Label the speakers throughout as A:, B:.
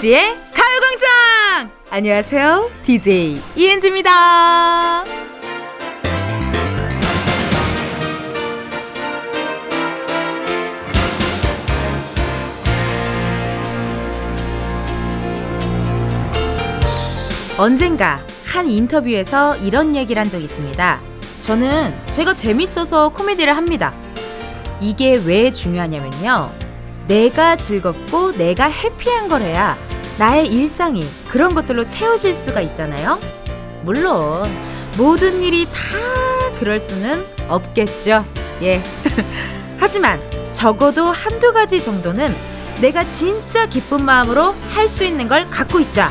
A: 이은지의 가요광장! 안녕하세요. DJ 이은지입니다. 언젠가 한 인터뷰에서 이런 얘기를 한 적이 있습니다. 저는 제가 재밌어서 코미디를 합니다. 이게 왜 중요하냐면요. 내가 즐겁고 내가 해피한 걸 해야 나의 일상이 그런 것들로 채워질 수가 있잖아요. 물론 모든 일이 다 그럴 수는 없겠죠. 예. 하지만 적어도 한두 가지 정도는 내가 진짜 기쁜 마음으로 할 수 있는 걸 갖고 있자.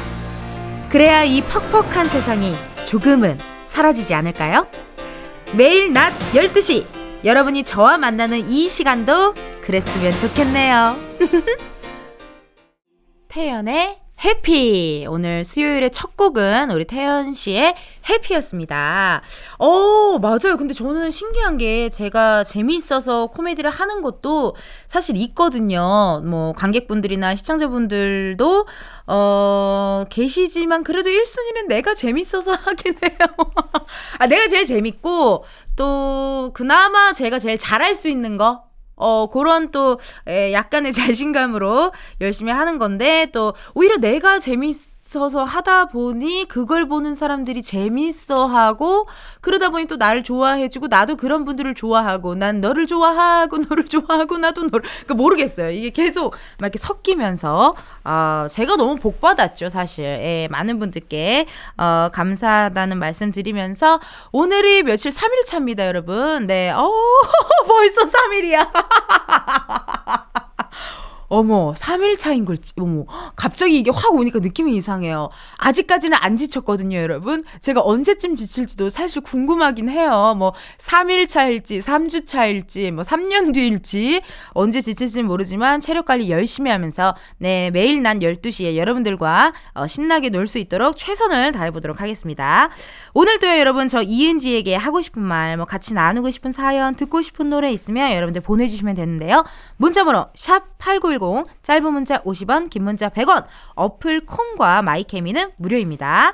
A: 그래야 이 퍽퍽한 세상이 조금은 사라지지 않을까요? 매일 낮 12시 여러분이 저와 만나는 이 시간도 그랬으면 좋겠네요. 태연의 해피. 오늘 수요일의 첫 곡은 우리 태연 씨의 해피였습니다. 어, 맞아요. 근데 저는 신기한 게 제가 재미있어서 코미디를 하는 것도 사실 있거든요. 뭐, 관객분들이나 시청자분들도, 어, 계시지만 그래도 1순위는 내가 재밌어서 하긴 해요. 아, 내가 제일 재밌고, 또, 그나마 제가 제일 잘할 수 있는 거, 어, 그런 또, 에, 약간의 자신감으로 열심히 하는 건데, 또, 오히려 내가 재밌, 있어서 하다 보니 그걸 보는 사람들이 재밌어 하고 그러다 보니 또 나를 좋아해 주고 나도 그런 분들을 좋아하고 난 너를 좋아하고 너를 좋아하고 나도 너를 그러니까 모르겠어요. 이게 계속 막 이렇게 섞이면서 어 제가 너무 복 받았죠 사실. 예, 많은 분들께 어 감사하다는 말씀 드리면서 오늘이 며칠 3일 차입니다 여러분. 네 어 벌써 3일이야 어머, 3일 차인 걸, 어머, 갑자기 이게 확 오니까 느낌이 이상해요. 아직까지는 안 지쳤거든요, 여러분. 제가 언제쯤 지칠지도 사실 궁금하긴 해요. 뭐, 3일 차일지, 3주 차일지, 뭐, 3년 뒤일지, 언제 지칠지는 모르지만 체력 관리 열심히 하면서, 네, 매일 난 12시에 여러분들과 어, 신나게 놀 수 있도록 최선을 다해보도록 하겠습니다. 오늘도요, 여러분, 저 이은지에게 하고 싶은 말, 뭐, 같이 나누고 싶은 사연, 듣고 싶은 노래 있으면 여러분들 보내주시면 되는데요. 문자번호, 샵8910 샵8910 짧은 문자 50원 긴 문자 100원 어플 콩과 my K는 무료입니다.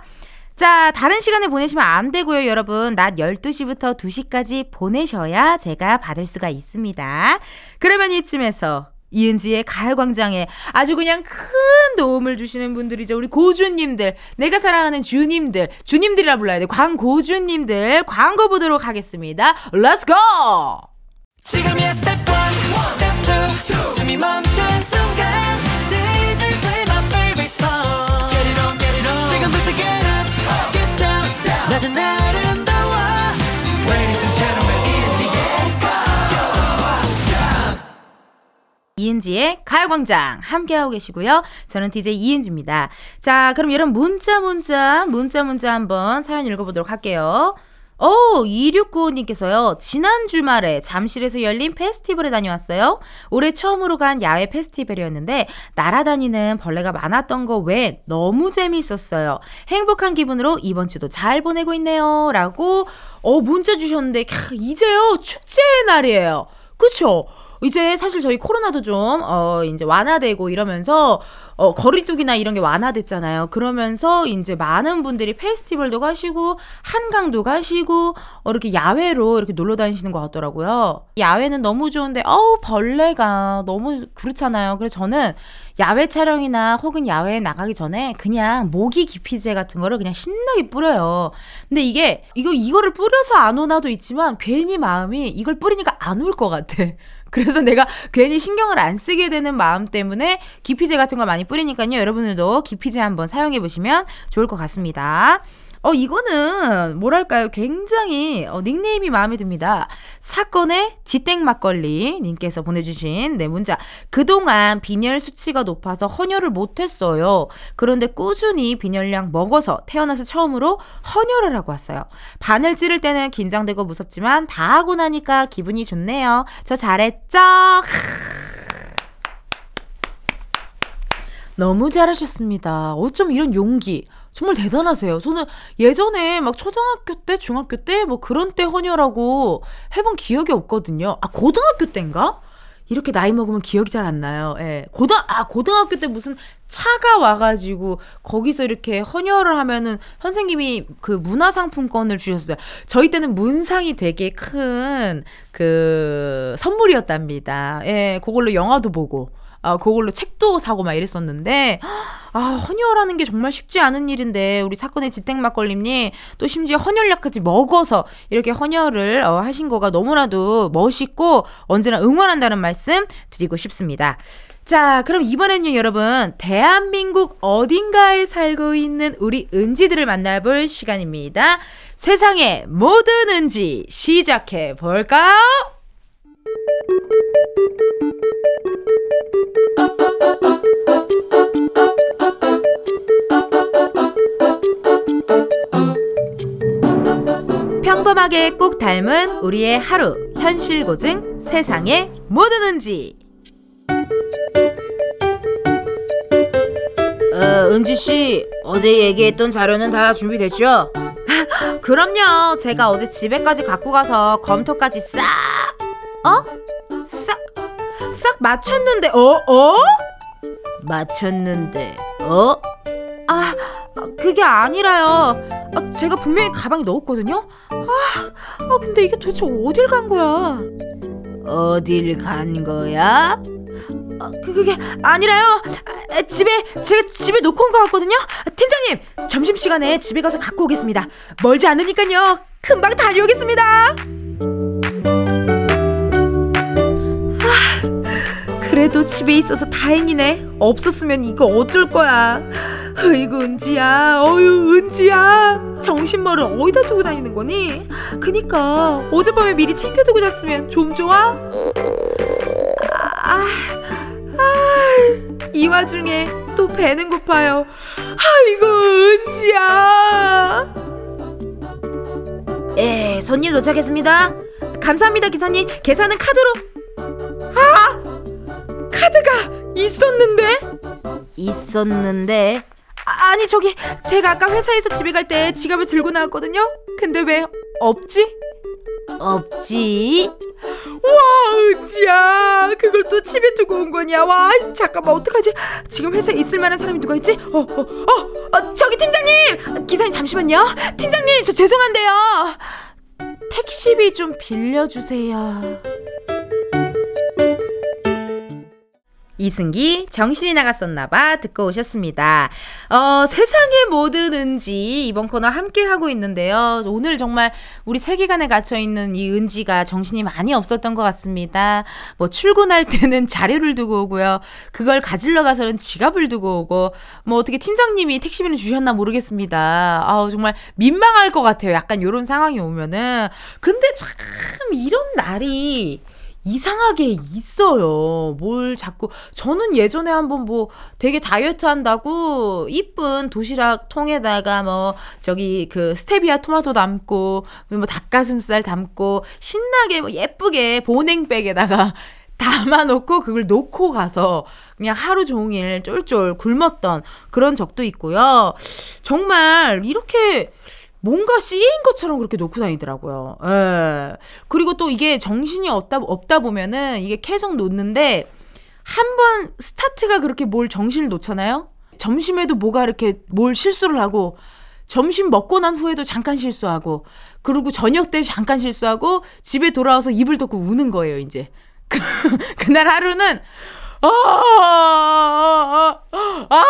A: 자, 다른 시간에 보내시면 안 되고요, 여러분. 낮 12시부터 2시까지 보내셔야 제가 받을 수가 있습니다. 그러면 이쯤에서 이은지의 가요광장에 아주 그냥 큰 도움을 주시는 분들이죠. 우리 고주님들, 내가 사랑하는 주님들, 주님들이라 불러야 돼. 광고주님들, 광고 보도록 하겠습니다. 1, 스텝 2, 숨 이은지의 가요광장 함께하고 계시고요. 저는 DJ 이은지입니다. 자, 그럼 여러분 문자 문자 문자 문자 한번 사연 읽어보도록 할게요. 오, 2695님께서요, 지난 주말에 잠실에서 열린 페스티벌에 다녀왔어요. 올해 처음으로 간 야외 페스티벌이었는데, 날아다니는 벌레가 많았던 거 외에 너무 재미있었어요. 행복한 기분으로 이번 주도 잘 보내고 있네요. 라고, 어, 문자 주셨는데, 캬, 이제요, 축제의 날이에요. 그쵸? 이제 사실 저희 코로나도 좀, 어, 이제 완화되고 이러면서, 어, 거리두기나 이런 게 완화됐잖아요. 그러면서 이제 많은 분들이 페스티벌도 가시고, 한강도 가시고, 어, 이렇게 야외로 이렇게 놀러 다니시는 것 같더라고요. 야외는 너무 좋은데, 어우, 벌레가 너무 그렇잖아요. 그래서 저는 야외 촬영이나 혹은 야외에 나가기 전에 그냥 모기 기피제 같은 거를 그냥 신나게 뿌려요. 근데 이게, 이거, 이거를 뿌려서 안 오나도 있지만, 괜히 마음이 이걸 뿌리니까 안 올 것 같아. 그래서 내가 괜히 신경을 안 쓰게 되는 마음 때문에 기피제 같은 거 많이 뿌리니까요. 여러분들도 기피제 한번 사용해 보시면 좋을 것 같습니다. 어, 이거는 뭐랄까요. 굉장히 어, 닉네임이 마음에 듭니다. 사건의 지땡 막걸리 님께서 보내주신 네 문자. 그동안 빈혈 수치가 높아서 헌혈을 못했어요. 그런데 꾸준히 빈혈량 먹어서 태어나서 처음으로 헌혈을 하고 왔어요. 바늘 찌를 때는 긴장되고 무섭지만 다 하고 나니까 기분이 좋네요. 저 잘했죠? 너무 잘하셨습니다. 어쩜 이런 용기. 정말 대단하세요. 저는 예전에 막 초등학교 때, 중학교 때, 뭐 그런 때 헌혈하고 해본 기억이 없거든요. 아, 고등학교 때인가? 이렇게 나이 먹으면 기억이 잘 안 나요. 예. 고등, 아, 고등학교 때 무슨 차가 와가지고 거기서 이렇게 헌혈을 하면은 선생님이 그 문화상품권을 주셨어요. 저희 때는 문상이 되게 큰 그 선물이었답니다. 예, 그걸로 영화도 보고. 아, 그걸로 책도 사고 막 이랬었는데, 아, 헌혈하는 게 정말 쉽지 않은 일인데, 우리 사건의 지택 막걸림님, 또 심지어 헌혈약까지 먹어서 이렇게 헌혈을 어, 하신 거가 너무나도 멋있고, 언제나 응원한다는 말씀 드리고 싶습니다. 자, 그럼 이번엔요, 여러분. 대한민국 어딘가에 살고 있는 우리 은지들을 만나볼 시간입니다. 세상의 모든 은지, 시작해 볼까요? 평범하게 꼭 닮은 우리의 하루 현실 고증 세상에 뭐 드는지 어, 은지 씨 어제 얘기했던 자료는 다 준비됐죠? 그럼요. 제가 어제 집에까지 갖고 가서 검토까지 싹 어? 싹 싹 맞췄는데 어? 어? 맞췄는데 어? 아 그게 아니라요. 아, 제가 분명히 가방에 넣었거든요. 아, 아 근데 이게 도대체 어딜 간 거야? 어딜 간 거야? 아, 그 그게 아니라요. 아, 집에 제가 집에 놓고 온거 같거든요. 팀장님 점심 시간에 집에 가서 갖고 오겠습니다. 멀지 않으니까요. 금방 다녀오겠습니다. 그래도 집에 있어서 다행이네. 없었으면 이거 어쩔 거야. 어이구 은지야 어유 은지야 정신머리 어디다 두고 다니는 거니? 그니까 어젯밤에 미리 챙겨두고 잤으면 좀 좋아? 아, 아, 이 와중에 또 배는 고파요 아이고 은지야 예 손님 도착했습니다 감사합니다 기사님 계산은 카드로 아 카드가 있었는데? 있었는데? 아니 저기 제가 아까 회사에서 집에 갈 때 지갑을 들고 나왔거든요. 근데 왜 없지? 없지? 와 은지야. 그걸 또 집에 두고 온 거냐? 와 잠깐만 어떡하지? 지금 회사에 있을 만한 사람이 누가 있지? 어 어, 어, 어, 저기 팀장님! 기사님 잠시만요. 팀장님 저 죄송한데요. 택시비 좀 빌려주세요 이승기 정신이 나갔었나봐 듣고 오셨습니다. 어, 세상의 모든 은지 이번 코너 함께 하고 있는데요. 오늘 정말 우리 세계관에 갇혀 있는 이 은지가 정신이 많이 없었던 것 같습니다. 뭐 출근할 때는 자료를 두고 오고요. 그걸 가지러 가서는 지갑을 두고 오고 뭐 어떻게 팀장님이 택시비는 주셨나 모르겠습니다. 아우 정말 민망할 것 같아요. 약간 이런 상황이 오면은 근데 참 이런 날이 이상하게 있어요. 뭘 자꾸 저는 예전에 한번 뭐 되게 다이어트 한다고 이쁜 도시락 통에다가 뭐 저기 그 스테비아 토마토 담고 뭐 닭가슴살 담고 신나게 뭐 예쁘게 보냉백에다가 담아놓고 그걸 놓고 가서 그냥 하루 종일 쫄쫄 굶었던 그런 적도 있고요. 정말 이렇게 뭔가 쓰인 것처럼 그렇게 놓고 다니더라고요. 예. 그리고 또 이게 정신이 없다, 없다 보면은 이게 계속 놓는데 한 번 스타트가 그렇게 뭘 정신을 놓잖아요? 점심에도 뭐가 이렇게 뭘 실수를 하고 점심 먹고 난 후에도 잠깐 실수하고 그리고 저녁 때 잠깐 실수하고 집에 돌아와서 입을 덮고 우는 거예요, 이제. 그날 하루는 아, 아, 아,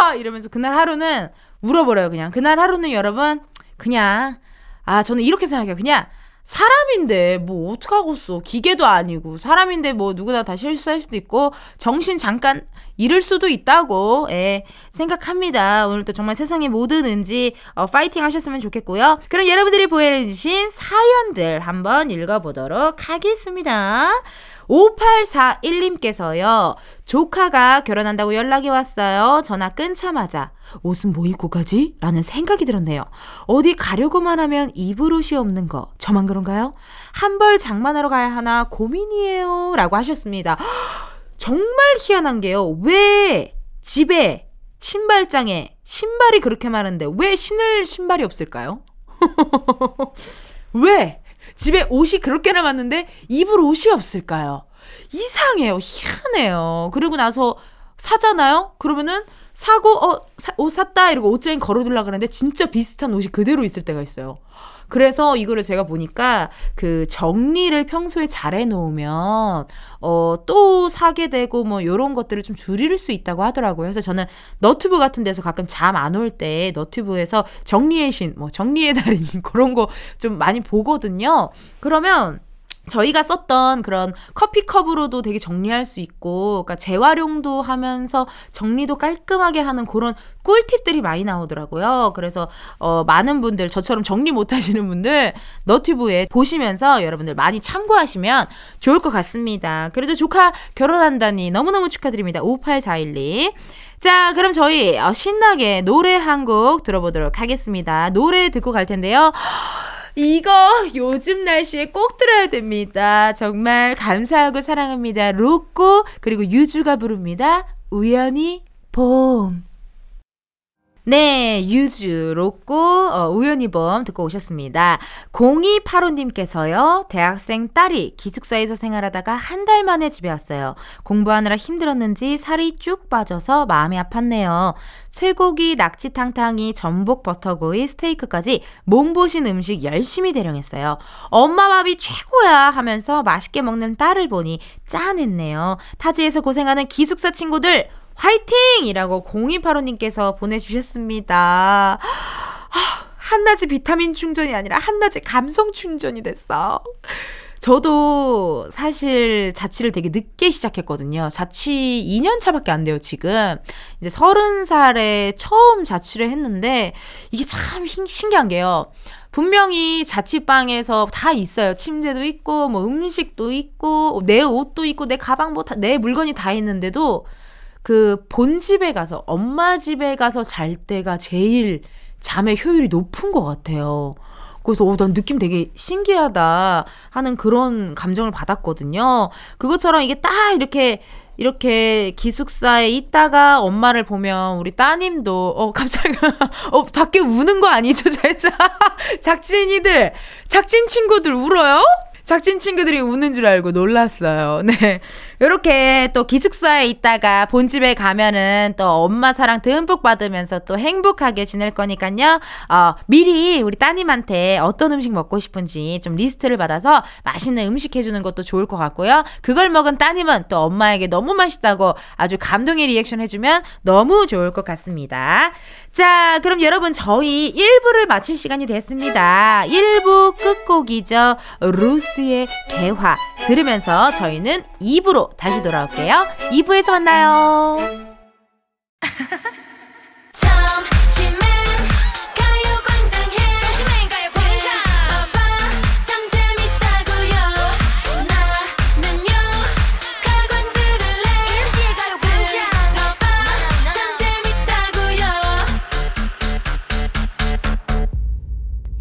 A: 아, 이러면서 그날 하루는 울어버려요, 그냥. 그날 하루는 여러분, 그냥 아 저는 이렇게 생각해요. 그냥 사람인데 뭐 어떡하겠어. 기계도 아니고 사람인데 뭐 누구나 다 실수할 수도 있고 정신 잠깐 잃을 수도 있다고 예, 생각합니다. 오늘도 정말 세상의 모든 은지 어, 파이팅 하셨으면 좋겠고요. 그럼 여러분들이 보여주신 사연들 한번 읽어보도록 하겠습니다. 5841님께서요. 조카가 결혼한다고 연락이 왔어요. 전화 끊자마자 옷은 뭐 입고 가지? 라는 생각이 들었네요. 어디 가려고만 하면 입을 옷이 없는 거. 저만 그런가요? 한 벌 장만하러 가야 하나 고민이에요. 라고 하셨습니다. 정말 희한한 게요. 왜 집에 신발장에 신발이 그렇게 많은데 왜 신을 신발이 없을까요? 왜? 집에 옷이 그렇게 남았는데 입을 옷이 없을까요? 이상해요. 희한해요. 그리고 나서 사잖아요? 그러면은 사고, 어, 사, 옷 샀다. 이러고 옷장에 걸어두려고 그러는데 진짜 비슷한 옷이 그대로 있을 때가 있어요. 그래서 이거를 제가 보니까 그 정리를 평소에 잘 해놓으면 어 또 사게 되고 뭐 요런 것들을 좀 줄일 수 있다고 하더라고요. 그래서 저는 너튜브 같은 데서 가끔 잠 안 올 때 너튜브에서 정리의 신, 뭐 정리의 달인 그런 거 좀 많이 보거든요. 그러면 저희가 썼던 그런 커피컵으로도 되게 정리할 수 있고, 그러니까 재활용도 하면서 정리도 깔끔하게 하는 그런 꿀팁들이 많이 나오더라고요. 그래서 어, 많은 분들 저처럼 정리 못 하시는 분들 너튜브에 보시면서 여러분들 많이 참고하시면 좋을 것 같습니다. 그래도 조카 결혼한다니 너무너무 축하드립니다. 58412. 자, 그럼 저희 어, 신나게 노래 한 곡 들어보도록 하겠습니다. 노래 듣고 갈 텐데요. 이거 요즘 날씨에 꼭 들어야 됩니다. 정말 감사하고 사랑합니다. 로꼬 그리고 유주가 부릅니다. 우연히 봄. 네, 유주, 로꼬, 어, 우연히 범 듣고 오셨습니다. 0285님께서요, 대학생 딸이 기숙사에서 생활하다가 한 달 만에 집에 왔어요. 공부하느라 힘들었는지 살이 쭉 빠져서 마음이 아팠네요. 쇠고기, 낙지탕탕이, 전복 버터구이, 스테이크까지 몸보신 음식 열심히 대령했어요. 엄마 밥이 최고야 하면서 맛있게 먹는 딸을 보니 짠했네요. 타지에서 고생하는 기숙사 친구들, 화이팅! 이라고 0285님께서 보내주셨습니다. 한낮에 비타민 충전이 아니라 한낮에 감성 충전이 됐어. 저도 사실 자취를 되게 늦게 시작했거든요. 자취 2년 차밖에 안 돼요, 지금. 이제 30살에 처음 자취를 했는데, 이게 참 신기한 게요. 분명히 자취방에서 다 있어요. 침대도 있고, 뭐 음식도 있고, 내 옷도 있고, 내 가방 뭐 다, 내 물건이 다 있는데도, 그 본집에 가서 엄마 집에 가서 잘 때가 제일 잠의 효율이 높은 것 같아요. 그래서 오, 난 느낌 되게 신기하다 하는 그런 감정을 받았거든요. 그것처럼 이게 딱 이렇게 이렇게 기숙사에 있다가 엄마를 보면 우리 따님도 어 갑자기 어 밖에 우는 거 아니죠? 작진이들 작진 친구들 울어요? 작진 친구들이 우는 줄 알고 놀랐어요. 네. 이렇게 또 기숙사에 있다가 본집에 가면은 또 엄마 사랑 듬뿍 받으면서 또 행복하게 지낼 거니까요. 어, 미리 우리 따님한테 어떤 음식 먹고 싶은지 좀 리스트를 받아서 맛있는 음식 해주는 것도 좋을 것 같고요. 그걸 먹은 따님은 또 엄마에게 너무 맛있다고 아주 감동의 리액션 해주면 너무 좋을 것 같습니다. 자, 그럼 여러분 저희 1부를 마칠 시간이 됐습니다. 1부 끝곡이죠. 루스 의 개화 들으면서 저희는 2부로 다시 돌아올게요. 2부에서 만나요.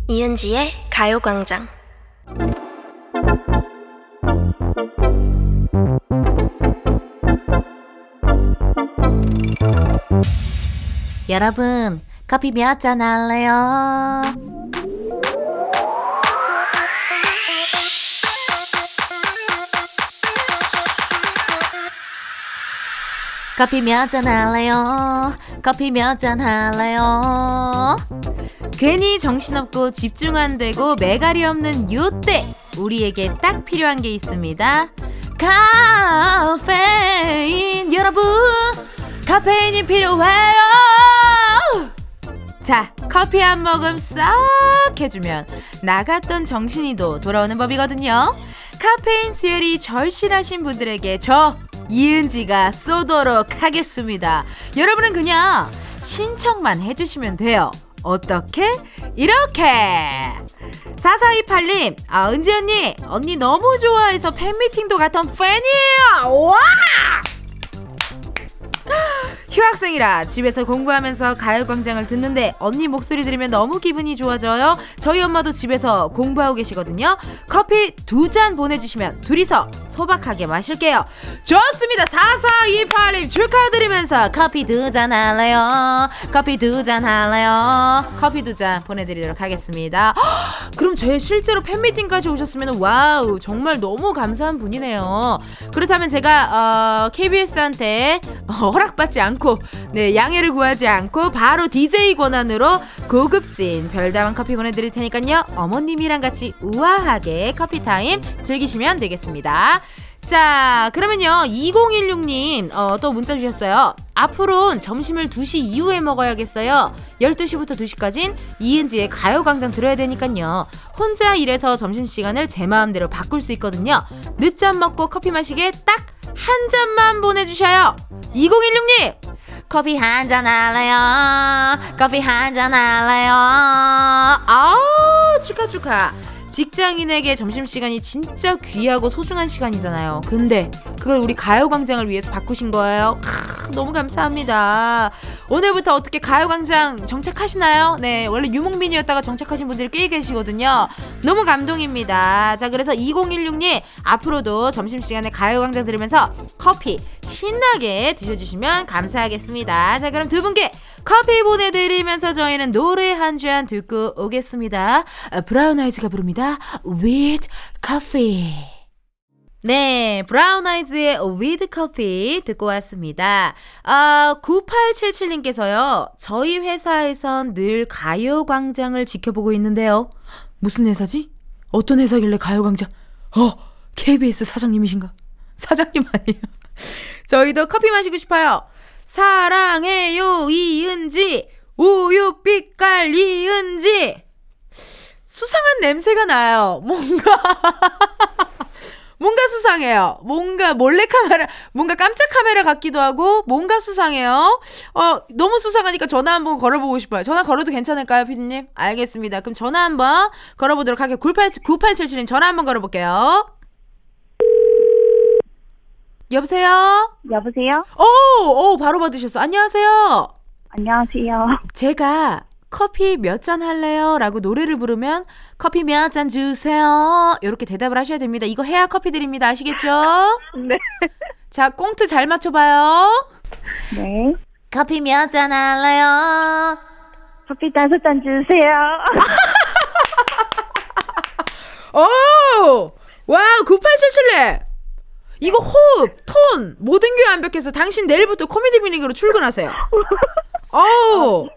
B: 이은지의 가요광장
A: 여러분, 커피 몇 잔 할래요? 커피 몇 잔 할래요? 커피 몇 잔 할래요? 괜히 정신없고 집중 안 되고 매갈이 없는 요때 우리에게 딱 필요한 게 있습니다. 카페인 여러분 카페인이 필요해요. 자, 커피 한 모금 싹 해주면 나갔던 정신이도 돌아오는 법이거든요. 카페인 수혈이 절실하신 분들에게 저 이은지가 쏘도록 하겠습니다. 여러분은 그냥 신청만 해주시면 돼요. 어떻게? 이렇게! 4428님, 아, 은지 언니, 언니 너무 좋아해서 팬미팅도 갔던 팬이에요! 와! 휴학생이라 집에서 공부하면서 가요광장을 듣는데 언니 목소리 들으면 너무 기분이 좋아져요. 저희 엄마도 집에서 공부하고 계시거든요. 커피 두 잔 보내주시면 둘이서 소박하게 마실게요. 좋습니다. 4428님 축하드리면서 커피 두 잔 할래요. 커피 두 잔 할래요. 커피 두 잔 보내드리도록 하겠습니다. 그럼 제 실제로 팬미팅까지 오셨으면 wow 정말 너무 감사한 분이네요. 그렇다면 제가 어, KBS한테 허락받지 않고 네 양해를 구하지 않고 바로 DJ 권한으로 고급진 별다방 커피 보내드릴 테니까요. 어머님이랑 같이 우아하게 커피 타임 즐기시면 되겠습니다. 자, 그러면요. 2016님, 어, 또 문자 주셨어요. 앞으로는 점심을 2시 이후에 먹어야겠어요. 12시부터 2시까진 이은지의 가요광장 들어야 되니까요. 혼자 일해서 점심시간을 제 마음대로 바꿀 수 있거든요. 늦잠 먹고 커피 마시게 딱 한 잔만 보내주셔요. 2016님! 커피 한 잔 할래요. 커피 한 잔 할래요. 아우, 축하, 축하. 직장인에게 점심시간이 진짜 귀하고 소중한 시간이잖아요. 근데 그걸 우리 가요광장을 위해서 바꾸신 거예요. 크, 너무 감사합니다. 오늘부터 어떻게 가요광장 정착하시나요? 네, 원래 유목민이었다가 정착하신 분들이 꽤 계시거든요. 너무 감동입니다. 자, 그래서 2016님 앞으로도 점심시간에 가요광장 들으면서 커피 신나게 드셔주시면 감사하겠습니다. 자, 그럼 두 분께 커피 보내드리면서 저희는 노래 한 잔 듣고 오겠습니다. 브라운 아이즈가 부릅니다. With Coffee. 네, 브라운 아이즈의 With Coffee 듣고 왔습니다. 아, 9877님께서요, 저희 회사에선 늘 가요광장을 지켜보고 있는데요. 무슨 회사지? 어떤 회사길래 가요광장? 어, KBS 사장님이신가? 사장님 아니에요. 저희도 커피 마시고 싶어요. 사랑해요, 이은지. 우유빛깔 이은지. 수상한 냄새가 나요. 뭔가. 뭔가 수상해요. 뭔가 몰래카메라, 뭔가 깜짝 카메라 같기도 하고, 뭔가 수상해요. 어, 너무 수상하니까 전화 한번 걸어보고 싶어요. 전화 걸어도 괜찮을까요, 피디님? 알겠습니다. 그럼 전화 한번 걸어보도록 할게요. 98, 9877님 전화 한번 걸어볼게요. 여보세요?
C: 여보세요?
A: 오, 오, 바로 받으셨어. 안녕하세요.
C: 안녕하세요.
A: 제가 커피 몇 잔 할래요? 라고 노래를 부르면 커피 몇 잔 주세요. 이렇게 대답을 하셔야 됩니다. 이거 해야 커피 드립니다. 아시겠죠?
C: 네.
A: 자, 꽁트 잘 맞춰봐요.
C: 네.
A: 커피 몇 잔 할래요?
C: 커피 다섯 잔 주세요.
A: 오! 와, 9877님! 이거 호흡, 톤, 모든 게 완벽해서 당신 내일부터 코미디 비닝으로 출근하세요. 오!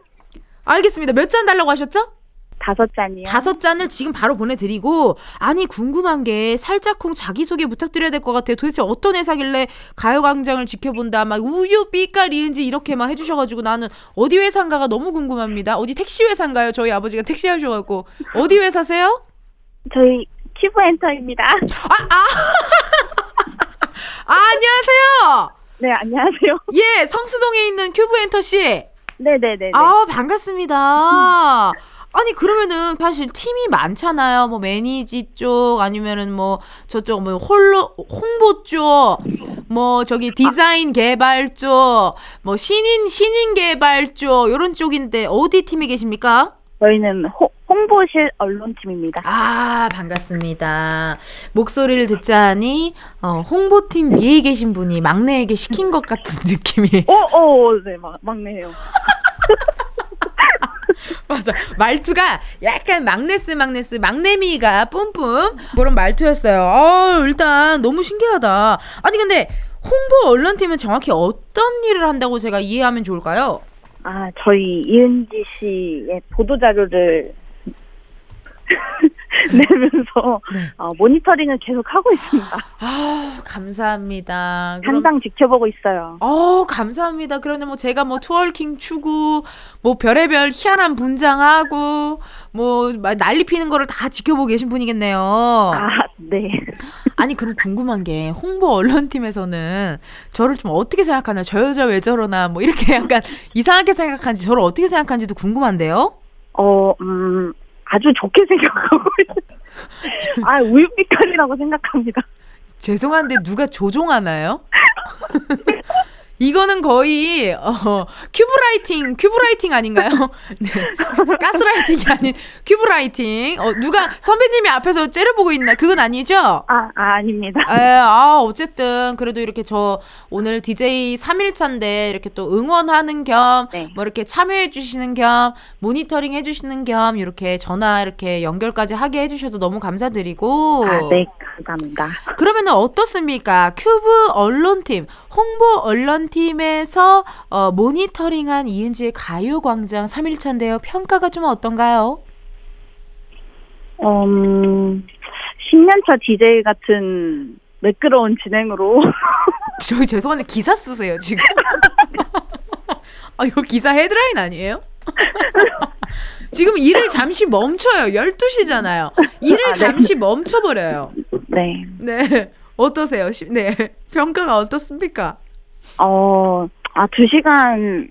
A: 알겠습니다. 몇 잔 달라고 하셨죠?
C: 다섯 잔이요.
A: 다섯 잔을 지금 바로 보내드리고 아니 궁금한 게 살짝쿵 자기소개 부탁드려야 될 것 같아요. 도대체 어떤 회사길래 가요광장을 지켜본다 막 우유 삐까 리은지 이렇게 막 해주셔가지고 나는 어디 회사인가가 너무 궁금합니다. 어디 택시 회사인가요? 저희 아버지가 택시 하셔갖고 어디 회사세요?
C: 저희 큐브 엔터입니다.
A: 아, 아 안녕하세요.
C: 네, 안녕하세요.
A: 예 성수동에 있는 큐브 엔터 씨.
C: 네네네.
A: 아 반갑습니다. 아니 그러면은 사실 팀이 많잖아요. 뭐 manage 쪽 아니면은 뭐 저쪽 뭐 홀로 홍보 쪽, 뭐 저기 디자인 개발 쪽, 뭐 신인 신인 개발 쪽 요런 쪽인데 어디 팀에 계십니까?
C: 저희는 호, 홍보실 언론팀입니다.
A: 아 반갑습니다. 목소리를 듣자니 어, 홍보팀 위에 계신 분이 막내에게 시킨 것 같은 느낌이.
C: 오, 오, 네, 막, 막내요.
A: 맞아. 말투가 약간 막내스 막내스 막내미가 뿜뿜 그런 말투였어요. 어, 일단 너무 신기하다. 아니 근데 홍보 언론팀은 정확히 어떤 일을 한다고 제가 이해하면 좋을까요?
C: 아, 저희 이은지 씨의 보도 자료를 내면서
A: 네.
C: 어, 모니터링을 계속 하고 있습니다.
A: 아 감사합니다. 그럼-
C: 항상 지켜보고 있어요.
A: 어 감사합니다. 그런데 뭐 제가 뭐 twerking 추고 뭐 별의별 희한한 분장하고 뭐막 난리 피는 거를 다 지켜보고 계신 분이겠네요.
C: 아, 네.
A: 아니 그럼 궁금한 게 홍보 언론팀에서는 저를 좀 어떻게 생각하나 저 여자 왜 저러나 뭐 이렇게 약간 이상하게 생각하는지 저를 어떻게 생각하는지도 궁금한데요.
C: 어, 음, 아주 좋게 생각하고. 아, 우유빛깔이라고 생각합니다.
A: 죄송한데 누가 조종하나요? 이거는 거의 어 큐브라이팅 큐브라이팅 아닌가요? 네. 가스라이팅이 아닌 큐브라이팅. 어 누가 선배님이 앞에서 째려보고 있나? 그건 아니죠?
C: 아, 아 아닙니다.
A: 에, 아 어쨌든 그래도 이렇게 저 오늘 DJ 3일차인데 이렇게 또 응원하는 겸
C: 네.
A: 뭐 이렇게 참여해 주시는 겸 모니터링 해 주시는 겸 이렇게 전화 이렇게 연결까지 하게 해 주셔서 너무 감사드리고
C: 아, 네, 감사합니다.
A: 그러면은 어떻습니까? 큐브 언론팀, 홍보 언론 팀에서 어, 모니터링한 이은지의 가요광장 3일차인데요. 평가가 좀 어떤가요?
C: 음, 10년차 DJ 같은 매끄러운 진행으로
A: 저 죄송한데 기사 쓰세요 지금. 아 이거 기사 헤드라인 아니에요? 지금 일을 잠시 멈춰요. 12시잖아요. 일을
C: 아, 네.
A: 잠시 멈춰버려요.
C: 네.
A: 네. 어떠세요? 시- 네. 평가가 어떻습니까?
C: 어, 아, 두 시간,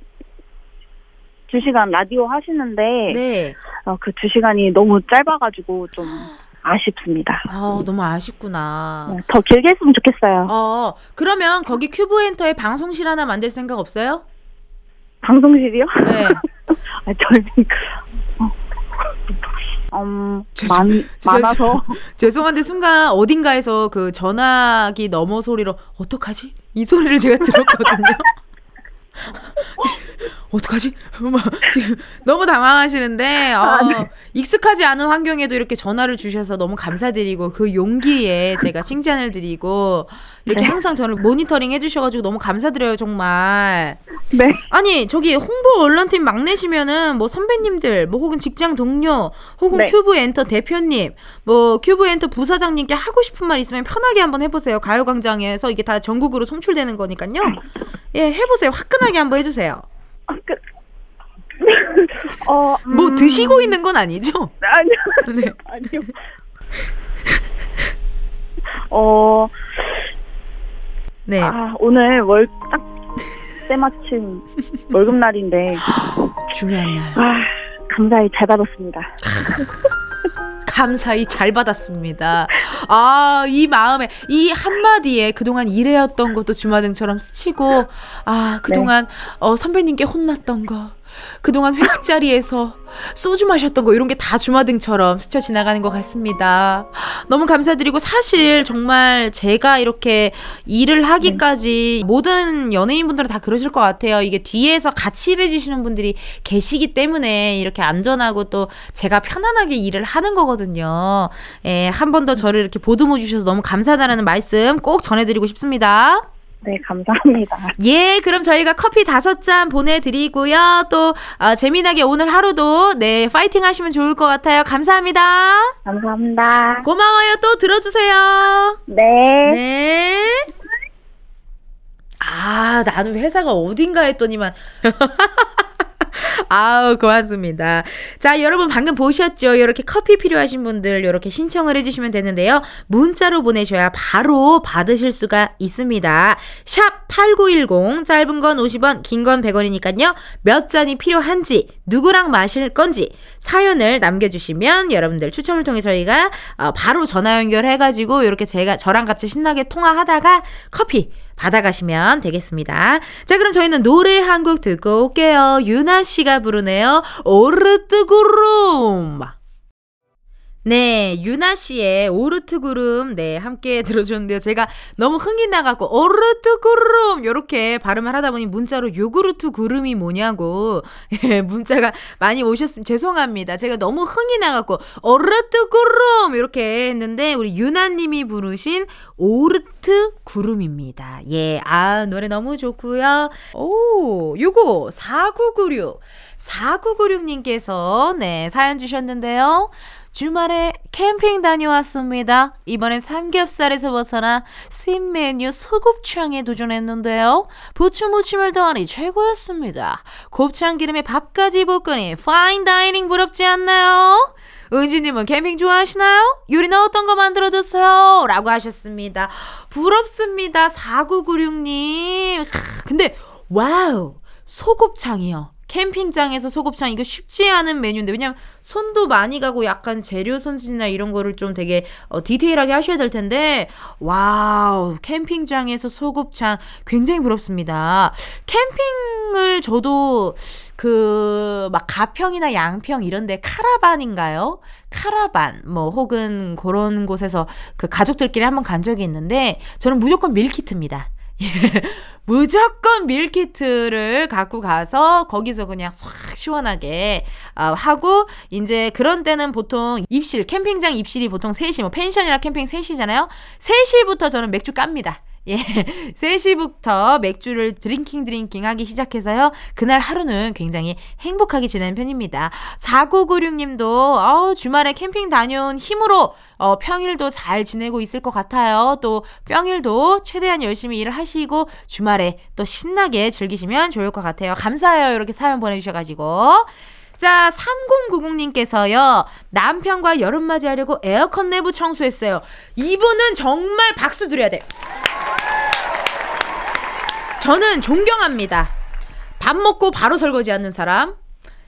C: 두 시간 라디오 하시는데,
A: 네.
C: 어, 그 두 시간이 너무 짧아가지고 좀 아쉽습니다.
A: 아, 너무 아쉽구나.
C: 네, 더 길게 했으면 좋겠어요.
A: 어, 그러면 거기 큐브 엔터에 방송실 하나 만들 생각 없어요?
C: 방송실이요?
A: 네.
C: 아, 저희, 어, 음,
A: 저-
C: 많,
A: 저-
C: 많아서.
A: 죄송한데 순간 어딘가에서 그 전화기 너머 소리로 어떡하지? 이 소리를 제가 들었거든요. 어떡하지? 막 지금 너무 당황하시는데 어,
C: 아, 네.
A: 익숙하지 않은 환경에도 이렇게 전화를 주셔서 너무 감사드리고 그 용기에 제가 칭찬을 드리고 이렇게
C: 네.
A: 항상 저를 모니터링 해주셔가지고 너무 감사드려요 정말.
C: 네.
A: 아니 저기 홍보 언론팀 막내시면은 뭐 선배님들 뭐 혹은 직장 동료 혹은
C: 네.
A: 큐브 엔터 대표님 뭐 큐브 엔터 부사장님께 하고 싶은 말 있으면 편하게 한번 해보세요 가요광장에서 이게 다 전국으로 송출되는 거니까요 예 해보세요 화끈하게 한번 해주세요
C: 아, 그, 어, 음,
A: 뭐 드시고 있는 건 아니죠?
C: 아니요.
A: 네.
C: 아니요. 어,
A: 네.
C: 아, 오늘 월, 딱, 때마침 월급날인데,
A: 중요한 날.
C: 아, 감사히 잘 받았습니다.
A: 감사히 잘 받았습니다. 아, 이 마음에, 이 한마디에 그동안 일해왔던 것도 주마등처럼 스치고, 아, 그동안, 어, 선배님께 혼났던 거, 그동안 회식 자리에서 소주 마셨던 거, 이런 게 다 주마등처럼 스쳐 지나가는 것 같습니다. 너무 감사드리고, 사실 정말 제가 이렇게 일을 하기까지 모든 연예인분들은 다 그러실 것 같아요. 이게 뒤에서 같이 일해주시는 분들이 계시기 때문에 이렇게 안전하고 또 제가 편안하게 일을 하는 거거든요. 예, 한 번 더 저를 이렇게 보듬어 주셔서 너무 감사하다라는 말씀 꼭 전해드리고 싶습니다.
C: 네, 감사합니다.
A: 예, 그럼 저희가 커피 다섯 잔 보내드리고요. 또, 어, 재미나게 오늘 하루도, 네, 파이팅 하시면 좋을 것 같아요. 감사합니다.
C: 감사합니다.
A: 고마워요. 또 들어주세요.
C: 네.
A: 네. 아, 나는 회사가 어딘가 했더니만. 아우, 고맙습니다. 자, 여러분 방금 보셨죠? 이렇게 커피 필요하신 분들 이렇게 신청을 해주시면 되는데요. 문자로 보내셔야 바로 받으실 수가 있습니다. 샵 8910, 짧은 건 50원, 긴 건 100원이니까요. 몇 잔이 필요한지, 누구랑 마실 건지 사연을 남겨주시면 여러분들 추첨을 통해 저희가 어, 바로 전화 연결해가지고 이렇게 제가 저랑 같이 신나게 통화하다가 커피 받아가시면 되겠습니다. 자, 그럼 저희는 노래 한 곡 듣고 올게요. 유나 씨가 부르네요. 오르뜨구름. 네, 유나 씨의 오르트 구름, 네, 함께 들어주셨는데요. 제가 너무 흥이 나갖고, 오르트 구름! 요렇게 발음을 하다 보니 문자로 요구르트 구름이 뭐냐고, 예, 문자가 많이 오셨으면 죄송합니다. 제가 너무 흥이 나갖고, 오르트 구름! 요렇게 했는데, 우리 유나 님이 부르신 오르트 구름입니다. 예, 아, 노래 너무 좋고요 오, 요거, 4996. 4996님께서, 네, 사연 주셨는데요. 주말에 캠핑 다녀왔습니다. 이번엔 삼겹살에서 벗어나 신메뉴 소곱창에 도전했는데요. 부추 무침을 더하니 최고였습니다. 곱창 기름에 밥까지 볶으니 파인 다이닝 부럽지 않나요? 은지님은 캠핑 좋아하시나요? 요리는 어떤 거 만들어드세요? 라고 하셨습니다. 부럽습니다. 4996님. 근데 wow. 소곱창이요. 캠핑장에서 소곱창 이거 쉽지 않은 메뉴인데 왜냐면 손도 많이 가고 약간 재료 손질이나 이런 거를 좀 되게 어, 디테일하게 하셔야 될 텐데 wow 캠핑장에서 소곱창 굉장히 부럽습니다. 캠핑을 저도 그 막 가평이나 양평 이런데 카라반인가요? 카라반 뭐 혹은 그런 곳에서 그 가족들끼리 한번 간 적이 있는데 저는 무조건 밀키트입니다. 예. 무조건 밀키트를 갖고 가서 거기서 그냥 싹 시원하게 어, 하고 이제 그런 때는 보통 입실 캠핑장 입실이 보통 3시 뭐 펜션이라 캠핑 3시잖아요. 3시부터 저는 맥주 깝니다. 예. 3시부터 맥주를 drinking drinking 하기 시작해서요. 그날 하루는 굉장히 행복하게 지내는 편입니다. 4996님도, 어, 주말에 캠핑 다녀온 힘으로, 어, 평일도 잘 지내고 있을 것 같아요. 또, 평일도 최대한 열심히 일을 하시고, 주말에 또 신나게 즐기시면 좋을 것 같아요. 감사해요. 이렇게 사연 보내주셔가지고. 자, 3090님께서요, 남편과 여름 맞이 하려고 에어컨 내부 청소했어요. 이분은 정말 박수 드려야 돼요. 저는 존경합니다. 밥 먹고 바로 설거지 하는 사람,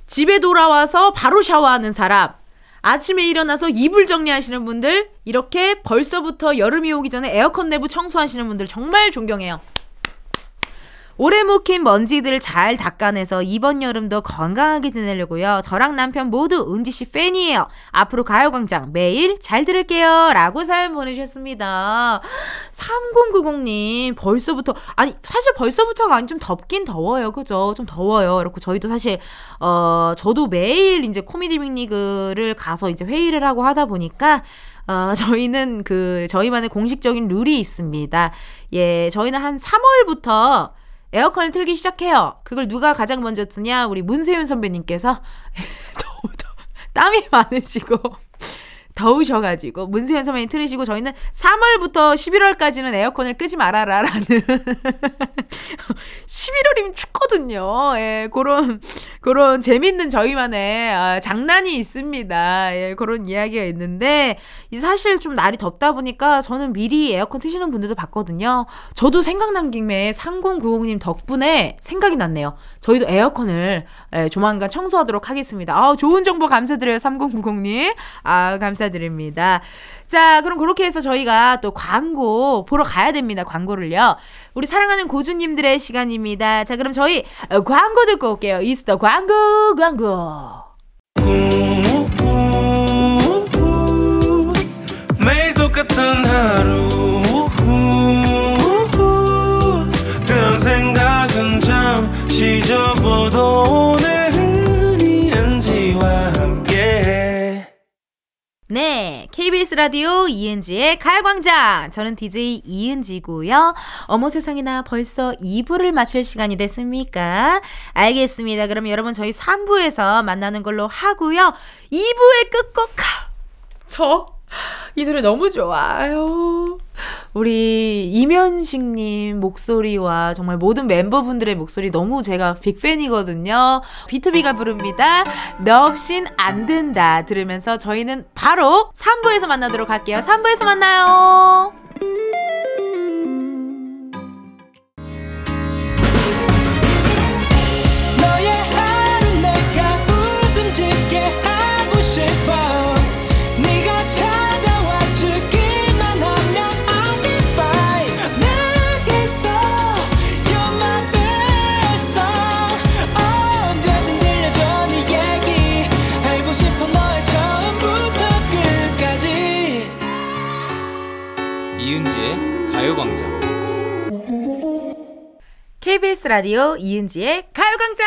A: 집에 돌아와서 바로 샤워하는 사람, 아침에 일어나서 이불 정리하시는 분들, 이렇게 벌써부터 여름이 오기 전에 에어컨 내부 청소하시는 분들 정말 존경해요. 오래 묵힌 먼지들을 잘 닦아내서 이번 여름도 건강하게 지내려고요. 저랑 남편 모두 은지 씨 팬이에요. 앞으로 가요광장 매일 잘 들을게요. 라고 사연 보내주셨습니다. 3090님, 벌써부터, 아니, 사실 벌써부터가 아니 좀 덥긴 더워요. 그죠? 좀 더워요. 이렇게 저희도 사실, 어, 저도 매일 이제 코미디 빅리그를 가서 이제 회의를 하고 하다 보니까, 어, 저희는 그, 저희만의 공식적인 룰이 있습니다. 예, 저희는 한 3월부터 에어컨을 틀기 시작해요. 그걸 누가 가장 먼저 트냐? 우리 문세윤 선배님께서 더 땀이 많으시고 더우셔가지고 문세현 선배님 틀으시고 저희는 3월부터 11월까지는 에어컨을 끄지 말아라라는 11월이면 춥거든요. 예, 그런 그런 재밌는 저희만의 아, 장난이 있습니다. 예, 그런 이야기가 있는데 사실 좀 날이 덥다 보니까 저는 미리 에어컨 트시는 분들도 봤거든요. 저도 생각난 김에 3090님 덕분에 생각이 났네요. 저희도 에어컨을 예, 조만간 청소하도록 하겠습니다. 아, 좋은 정보 감사드려요. 3090님. 아, 감사 드립니다. 자, 그럼 그렇게 해서 저희가 또 광고 보러 가야 됩니다. 광고를요. 우리 사랑하는 고주님들의 시간입니다. 자, 그럼 저희 광고 듣고 올게요. 이스터 광고, 광고.
D: 매일 똑같은 하루
A: 네, KBS 라디오 이은지의 가요광장. 저는 DJ 이은지고요. 어머 세상에나 벌써 2부를 마칠 시간이 됐습니까? 알겠습니다. 그럼 여러분 저희 3부에서 만나는 걸로 하고요. 2부의 끝곡 저 이 노래 너무 좋아요. 우리 이면식님 목소리와 정말 모든 멤버분들의 목소리 너무 제가 빅팬이거든요. B2B가 부릅니다. 너 없인 안 된다. 들으면서 저희는 바로 3부에서 만나도록 할게요. 3부에서 만나요. KBS 라디오 이은지의 가요광장!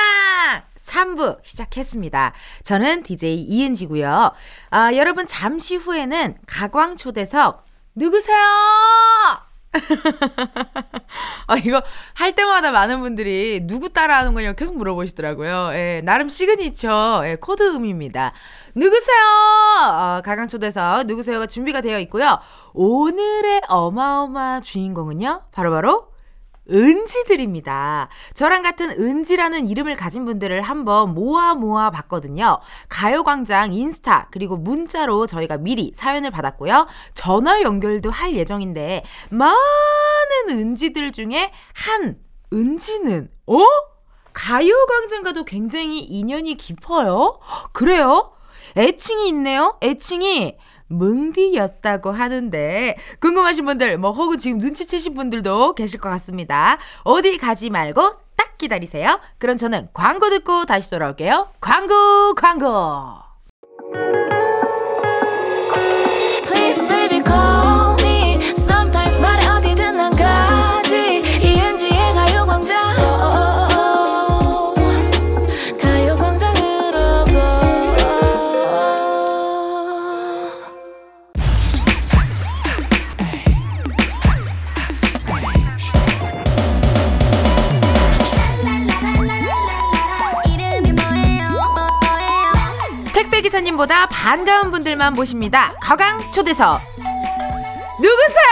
A: 3부 시작했습니다. 저는 DJ 이은지고요. 아, 여러분 잠시 후에는 가광 초대석 누구세요? 아, 이거 할 때마다 많은 분들이 누구 따라하는 거냐고 계속 물어보시더라고요. 예, 나름 시그니처 예, 코드 음입니다. 누구세요? 어, 가광초대석 누구세요가 준비가 되어 있고요. 오늘의 어마어마 주인공은요. 바로바로 은지들입니다. 저랑 같은 은지라는 이름을 가진 분들을 한번 모아 모아 봤거든요. 가요광장 인스타 그리고 문자로 저희가 미리 사연을 받았고요. 전화 연결도 할 예정인데 많은 은지들 중에 한 은지는 어? 가요광장과도 굉장히 인연이 깊어요? 그래요? 애칭이 있네요? 애칭이 뭉디였다고 하는데 궁금하신 분들 뭐 혹은 지금 눈치채신 분들도 계실 것 같습니다. 어디 가지 말고 딱 기다리세요. 그럼 저는 광고 듣고 다시 돌아올게요. 광고 광고.
E: Please baby
A: 기사님보다 반가운 분들만 모십니다. 가강 초대석. 누구세요?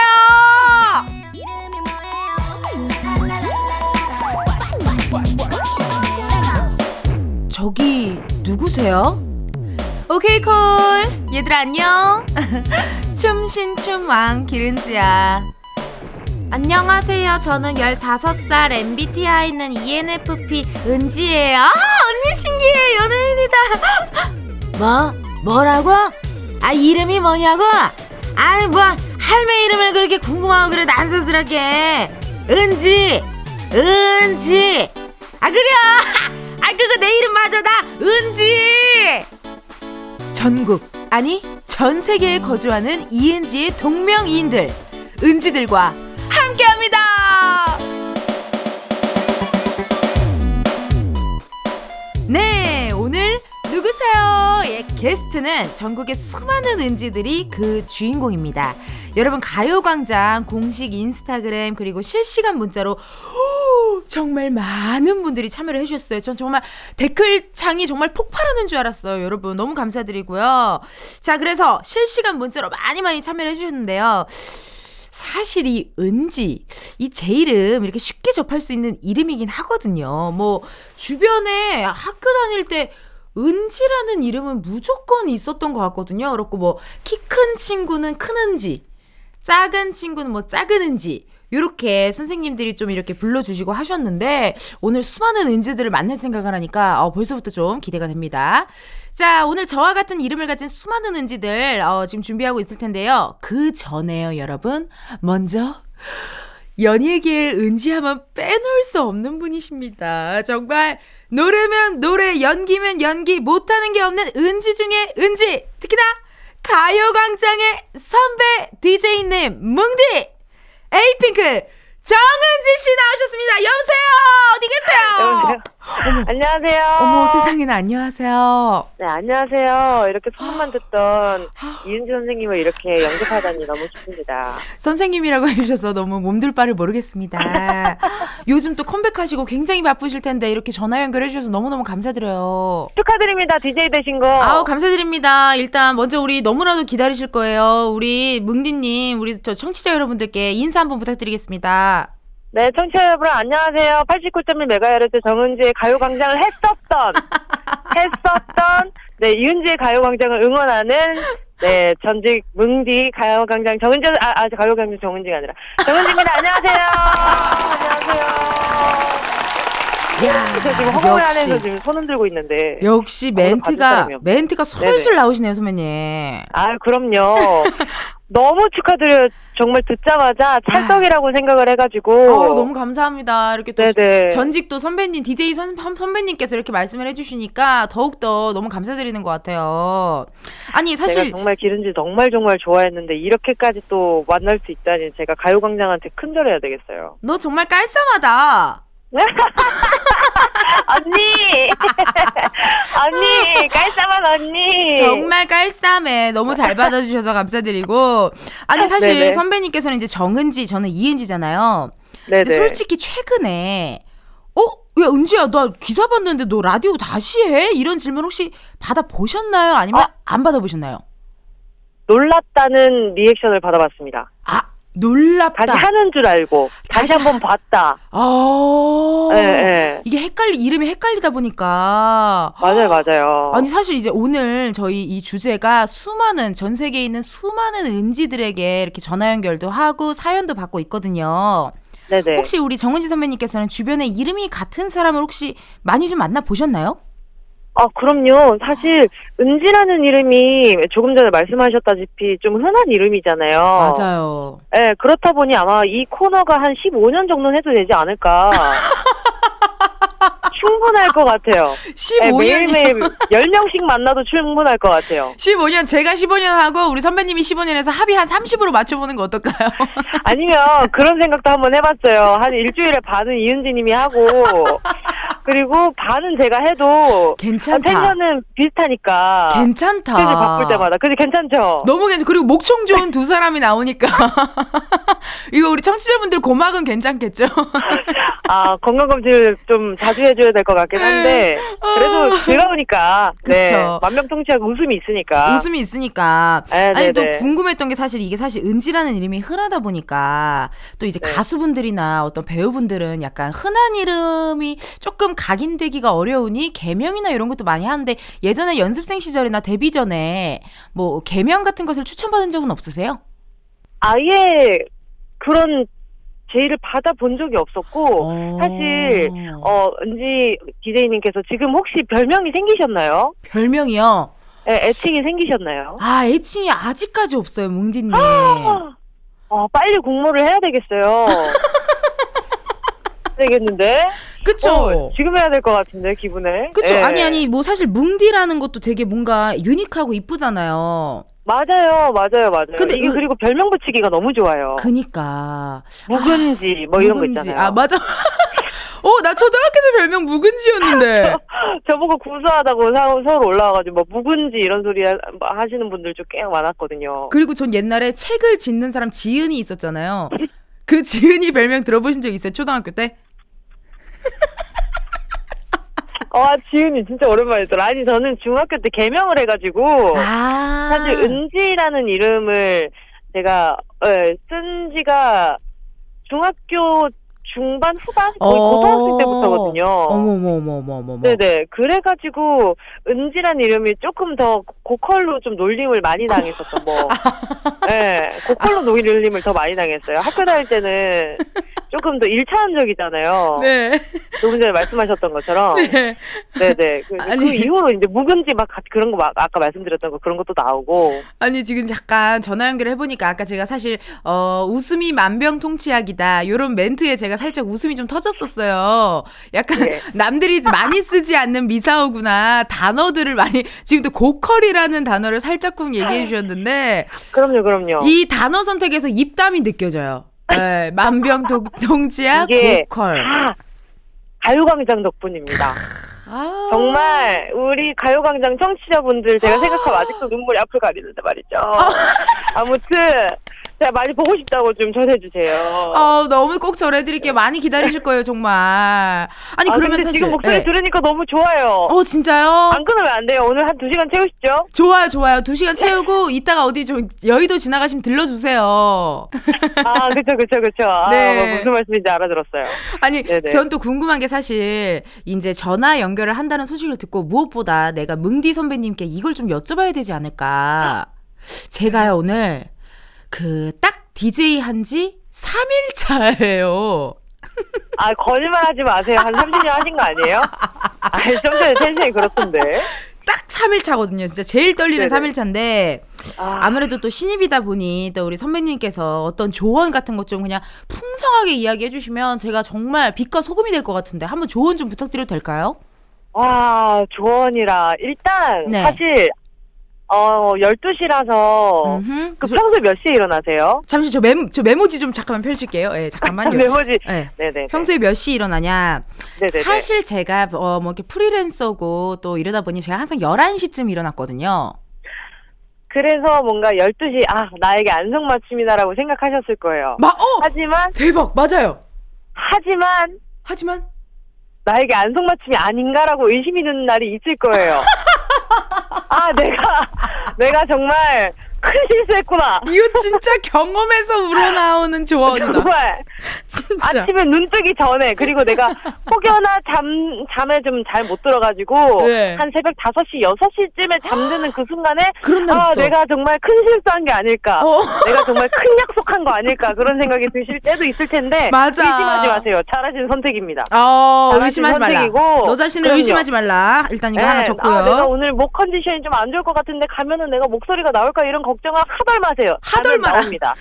A: 저기 누구세요? 오케이 콜 얘들아 안녕 춤신춤왕 기른지야 안녕하세요 저는 15살 MBTI 있는 E ENFP 은지예요 아 언니 신기해 연예인이다 뭐? 뭐라고? 아 이름이 뭐냐고? 아이 뭐 할매 이름을 그렇게 궁금하고 그래 난스스럽게 은지 은지 아 그래 아 그거 내 이름 맞아 나 은지 전국 아니 전 세계에 거주하는 이은지의 동명이인들 은지들과 함께합니다. 네 오늘 누구세요? 예, 게스트는 전국의 수많은 은지들이 그 주인공입니다. 여러분 가요광장 공식 인스타그램 그리고 실시간 문자로 오, 정말 많은 분들이 참여를 해주셨어요. 전 정말 댓글창이 정말 폭발하는 줄 알았어요. 여러분 너무 감사드리고요. 자 그래서 실시간 문자로 많이 많이 참여를 해주셨는데요. 사실 이 은지 이 제 이름 이렇게 쉽게 접할 수 있는 이름이긴 하거든요. 뭐 주변에 학교 다닐 때 은지라는 이름은 무조건 있었던 것 같거든요. 그렇고 뭐 키 큰 친구는 큰 은지, 작은 친구는 뭐 작은 은지. 요렇게 선생님들이 좀 이렇게 불러주시고 하셨는데 오늘 수많은 은지들을 만날 생각을 하니까 어, 벌써부터 좀 기대가 됩니다. 자 오늘 저와 같은 이름을 가진 수많은 은지들 어, 지금 준비하고 있을 텐데요. 그 전에요 여러분 먼저 연예계의 은지 하면 빼놓을 수 없는 분이십니다. 정말 노래면 노래, 연기면 연기, 못하는 게 없는 은지 중에 은지. 특히나 가요광장의 선배 DJ님 뭉디 에이핑크 정은지 씨 나오셨습니다. 여보세요. 어디 계세요?
C: 안녕하세요.
A: 어머 세상에나 안녕하세요.
C: 네, 안녕하세요. 이렇게 소문만 듣던 이은지 선생님을 이렇게 영접하다니 너무 기쁩니다.
A: 선생님이라고 해주셔서 너무 몸둘 바를 모르겠습니다. 요즘 또 컴백하시고 굉장히 바쁘실 텐데 이렇게 전화 연결해 주셔서 너무너무 감사드려요.
C: 축하드립니다. DJ 되신 거.
A: 아우 감사드립니다. 일단 먼저 우리 너무나도 기다리실 거예요. 우리 뭉디님, 우리 저 청취자 여러분들께 인사 한번 부탁드리겠습니다.
C: 네, 청취자 여러분 안녕하세요. 89.1MHz 정은지의 가요광장을 했었던, 했었던, 네, 이은지의 가요광장을 응원하는, 네, 전직 뭉디 가요광장 정은지, 아, 아, 가요광장 정은지가 아니라, 정은지입니다. 안녕하세요. 안녕하세요.
A: 야,
C: 저 지금 허공을
A: 역시.
C: 안에서 지금 손 흔들고 있는데.
A: 역시 멘트가. 멘트가 솔솔 나오시네요, 선배님.
C: 아, 그럼요. 너무 축하드려요. 정말 듣자마자 찰떡이라고 생각을 해가지고.
A: 어, 너무 감사합니다. 이렇게 또
C: 네네.
A: 전직 또 선배님, DJ 선, 선배님께서 이렇게 말씀을 해주시니까 더욱더 너무 감사드리는 것 같아요. 아니,
C: 제가
A: 사실,
C: 정말 기른지 정말 정말 좋아했는데 이렇게까지 또 만날 수 있다니 제가 가요광장한테 큰절해야 되겠어요.
A: 너 정말 깔쌈하다.
C: 언니, 언니, 깔쌈한 언니.
A: 정말 깔쌈해. 너무 잘 받아주셔서 감사드리고. 아니, 사실
C: 네네.
A: 선배님께서는 이제 정은지, 저는 이은지잖아요.
C: 네네.
A: 근데 솔직히 최근에, 어? 야, 은지야, 나 기사 봤는데 너 라디오 다시 해? 이런 질문 혹시 받아보셨나요? 아니면
C: 아.
A: 안 받아보셨나요?
C: 놀랐다는 리액션을 받아봤습니다.
A: 아, 놀랍다.
C: 다시 하는 줄 알고 다시,
A: 다시
C: 한번 봤다.
A: 아,
C: 예, 예.
A: 이게 헷갈리, 이름이 헷갈리다 보니까.
C: 맞아요, 맞아요.
A: 아니 사실 이제 오늘 저희 이 주제가 수많은 전 세계에 있는 수많은 은지들에게 이렇게 전화 연결도 하고 사연도 받고 있거든요.
C: 네네.
A: 혹시 우리 정은지 선배님께서는 주변에 이름이 같은 사람을 혹시 많이 좀 만나 보셨나요?
C: 아, 그럼요. 사실, 은지라는 이름이 조금 전에 말씀하셨다시피 좀 흔한 이름이잖아요.
A: 맞아요.
C: 예, 그렇다 보니 아마 이 코너가 한 15년 정도는 해도 되지 않을까. 충분할 것 같아요. 예,
A: 15년.
C: 매일매일 10명씩 만나도 충분할 것 같아요.
A: 15년, 제가 15년 하고 우리 선배님이 15년에서 합의 한 30으로 맞춰보는 거 어떨까요?
C: 아니면 그런 생각도 한번 해봤어요. 한 일주일에 반은 이은지 님이 하고, 그리고 반은 제가 해도,
A: 괜찮다.
C: 텐션은 비슷하니까.
A: 괜찮다.
C: 스케줄 바쁠 때마다. 근데 괜찮죠?
A: 너무 괜찮. 그리고 목청 좋은 두 사람이 나오니까 이거 우리 청취자분들 고막은 괜찮겠죠?
C: 아, 건강 검진을 좀 자주 해줘야 될 것 같긴 한데, 그래도 즐거우니까. 네.
A: 그쵸.
C: 만병통치약 웃음이 있으니까.
A: 웃음이 있으니까.
C: 네,
A: 아니 또
C: 네네.
A: 궁금했던 게 사실 이게 사실 은지라는 이름이 흔하다 보니까 또 이제
C: 네.
A: 가수분들이나 어떤 배우분들은 약간 흔한 이름이 조금 각인되기가 어려우니 개명이나 이런 것도 많이 하는데 예전에 연습생 시절이나 데뷔 전에 뭐 개명 같은 것을 추천받은 적은 없으세요?
C: 아예 그런 제의를 받아본 적이 없었고,
A: 어.
C: 사실, 어, 은지 디제이님께서 지금 혹시 별명이 생기셨나요?
A: 별명이요.
C: 네, 애칭이 생기셨나요?
A: 아 애칭이 아직까지 없어요, 뭉디님.
C: 어, 빨리 공모를 해야 되겠어요. 되겠는데?
A: 그쵸?
C: 어, 지금 해야 될 것 같은데, 기분에.
A: 그쵸?
C: 예.
A: 아니 아니 뭐 사실 뭉디라는 것도 되게 뭔가 유니크하고 이쁘잖아요.
C: 맞아요, 맞아요, 맞아요.
A: 근데
C: 이게
A: 이-
C: 그리고 별명 붙이기가 너무 좋아요.
A: 그니까
C: 묵은지, 뭐 이런 거
A: 묵은지.
C: 있잖아요.
A: 아 맞아. 어, 나 초등학교 때 별명 묵은지였는데.
C: 저보고 구수하다고 사- 서울 올라와가지고 뭐 묵은지 이런 소리 하- 하시는 분들 좀 꽤 많았거든요.
A: 그리고 전 옛날에 책을 짓는 사람 지은이 있었잖아요. 그 지은이 별명 들어보신 적 있어요? 초등학교 때?
C: 와, 지은이 진짜 오랜만이더라. 아니, 저는 중학교 때 개명을 해가지고,
A: 아.
C: 사실 은지라는 이름을 제가, 예, 쓴 지가 중학교 중반, 후반? 거의
A: 어.
C: 고등학생 때부터거든요.
A: 어머머머머머머.
C: 네네. 그래가지고, 은지란 이름이 조금 더 고컬로 좀 놀림을 많이 당했었던, 뭐. 네. 고컬로 놀림을 더 많이 당했어요. 학교 다닐 때는 조금 더 일차원적이잖아요.
A: 네.
C: 조금 전에 말씀하셨던 것처럼.
A: 네.
C: 네네. 그,
A: 아니.
C: 그 이후로 이제 묵은지 막 가- 그런 거 막 아까 말씀드렸던 거 그런 것도 나오고.
A: 아니 지금 잠깐 전화 연결을 해보니까 아까 제가 사실 어 웃음이 만병통치약이다 요런 멘트에 제가 살짝 웃음이 좀 터졌었어요. 약간
C: 네.
A: 남들이 많이 쓰지 않는 미사오구나 단어들을 많이 지금 또 고컬이라는 단어를 살짝쿵 얘기해 주셨는데
C: 그럼요, 그럼요.
A: 이 단어 선택에서 입담이 느껴져요. 네, 만병통치약 고컬.
C: 다 가요광장 덕분입니다.
A: 아.
C: 정말 우리 가요광장 청취자분들 제가 생각하면 아직도 눈물이 앞을 가리는데 말이죠. 아무튼 제가 많이 보고 싶다고 좀 전해주세요.
A: 어, 너무 꼭 전해드릴게요. 많이 기다리실 거예요, 정말. 아니,
C: 아,
A: 그러면
C: 근데
A: 사실.
C: 지금 목소리
A: 네.
C: 들으니까 너무 좋아요.
A: 어, 진짜요?
C: 안 끊으면 안 돼요. 오늘 한 두 시간 채우시죠?
A: 좋아요, 좋아요. 두 시간 채우고 이따가 어디 좀 여의도 지나가시면 들러주세요.
C: 아, 그쵸, 그쵸, 그쵸. 아,
A: 네.
C: 뭐 무슨 말씀인지 알아들었어요.
A: 아니. 전 또 궁금한 게 사실 이제 전화 연결을 한다는 소식을 듣고 무엇보다 내가 뭉디 선배님께 이걸 좀 여쭤봐야 되지 않을까. 제가요, 오늘 그 딱 DJ 한지 3일 차예요.
C: 아, 거짓말 하지 마세요. 한 30년 하신 거 아니에요? 아, 좀 전에 텐션이 그렇던데.
A: 딱 3일 차거든요. 진짜 제일 떨리는
C: 네네.
A: 3일 차인데
C: 아,
A: 아무래도 또 신입이다 보니 또 우리 선배님께서 어떤 조언 같은 것 좀 그냥 풍성하게 이야기해 주시면 제가 정말 빛과 소금이 될 것 같은데 한번 조언 좀 부탁드려도 될까요?
C: 와, 조언이라. 일단,
A: 네.
C: 사실, 어, 12시라서,
A: 음흠.
C: 그 평소에 몇 시에 일어나세요?
A: 잠시 저 메모 저 메모지 좀 잠깐만 펼칠게요. 예, 잠깐만요.
C: 메모지.
A: 예.
C: 네네.
A: 평소에 몇시 일어나냐?
C: 네네네.
A: 사실 제가 어 뭐 이렇게 프리랜서고 또 이러다 보니 제가 항상 11시쯤 일어났거든요.
C: 그래서 뭔가 12시, 아, 나에게 안성맞춤이다라고 생각하셨을 거예요.
A: 마, 어!
C: 하지만,
A: 대박. 맞아요.
C: 하지만,
A: 하지만
C: 나에게 안성맞춤이 아닌가라고 의심이 드는 날이 있을 거예요. 아, 내가, 내가 정말 큰 실수했구나.
A: 이거 진짜 경험에서 우러나오는 조언이다.
C: 정말
A: 진짜.
C: 아침에 눈 뜨기 전에 그리고 내가 혹여나 잠 잠에 좀 잘 못 들어가지고
A: 네.
C: 한 새벽 5시 6시쯤에 잠드는 그 순간에 아
A: 있어.
C: 내가 정말 큰 실수한 게 아닐까
A: 어.
C: 내가 정말 큰 약속한 거 아닐까 그런 생각이 드실 때도 있을 텐데
A: 맞아.
C: 의심하지 마세요 잘하신 선택입니다
A: 어,
C: 잘하신
A: 의심하지 말라.
C: 선택이고,
A: 너 자신을
C: 그럼요.
A: 의심하지 말라. 일단 이거
C: 네,
A: 하나 적고요.
C: 아, 내가 오늘 목 컨디션이 좀 안 좋을 것 같은데 가면은 내가 목소리가 나올까 이런 걱정을 하덜 마세요.
A: 하덜.
C: 나옵니다.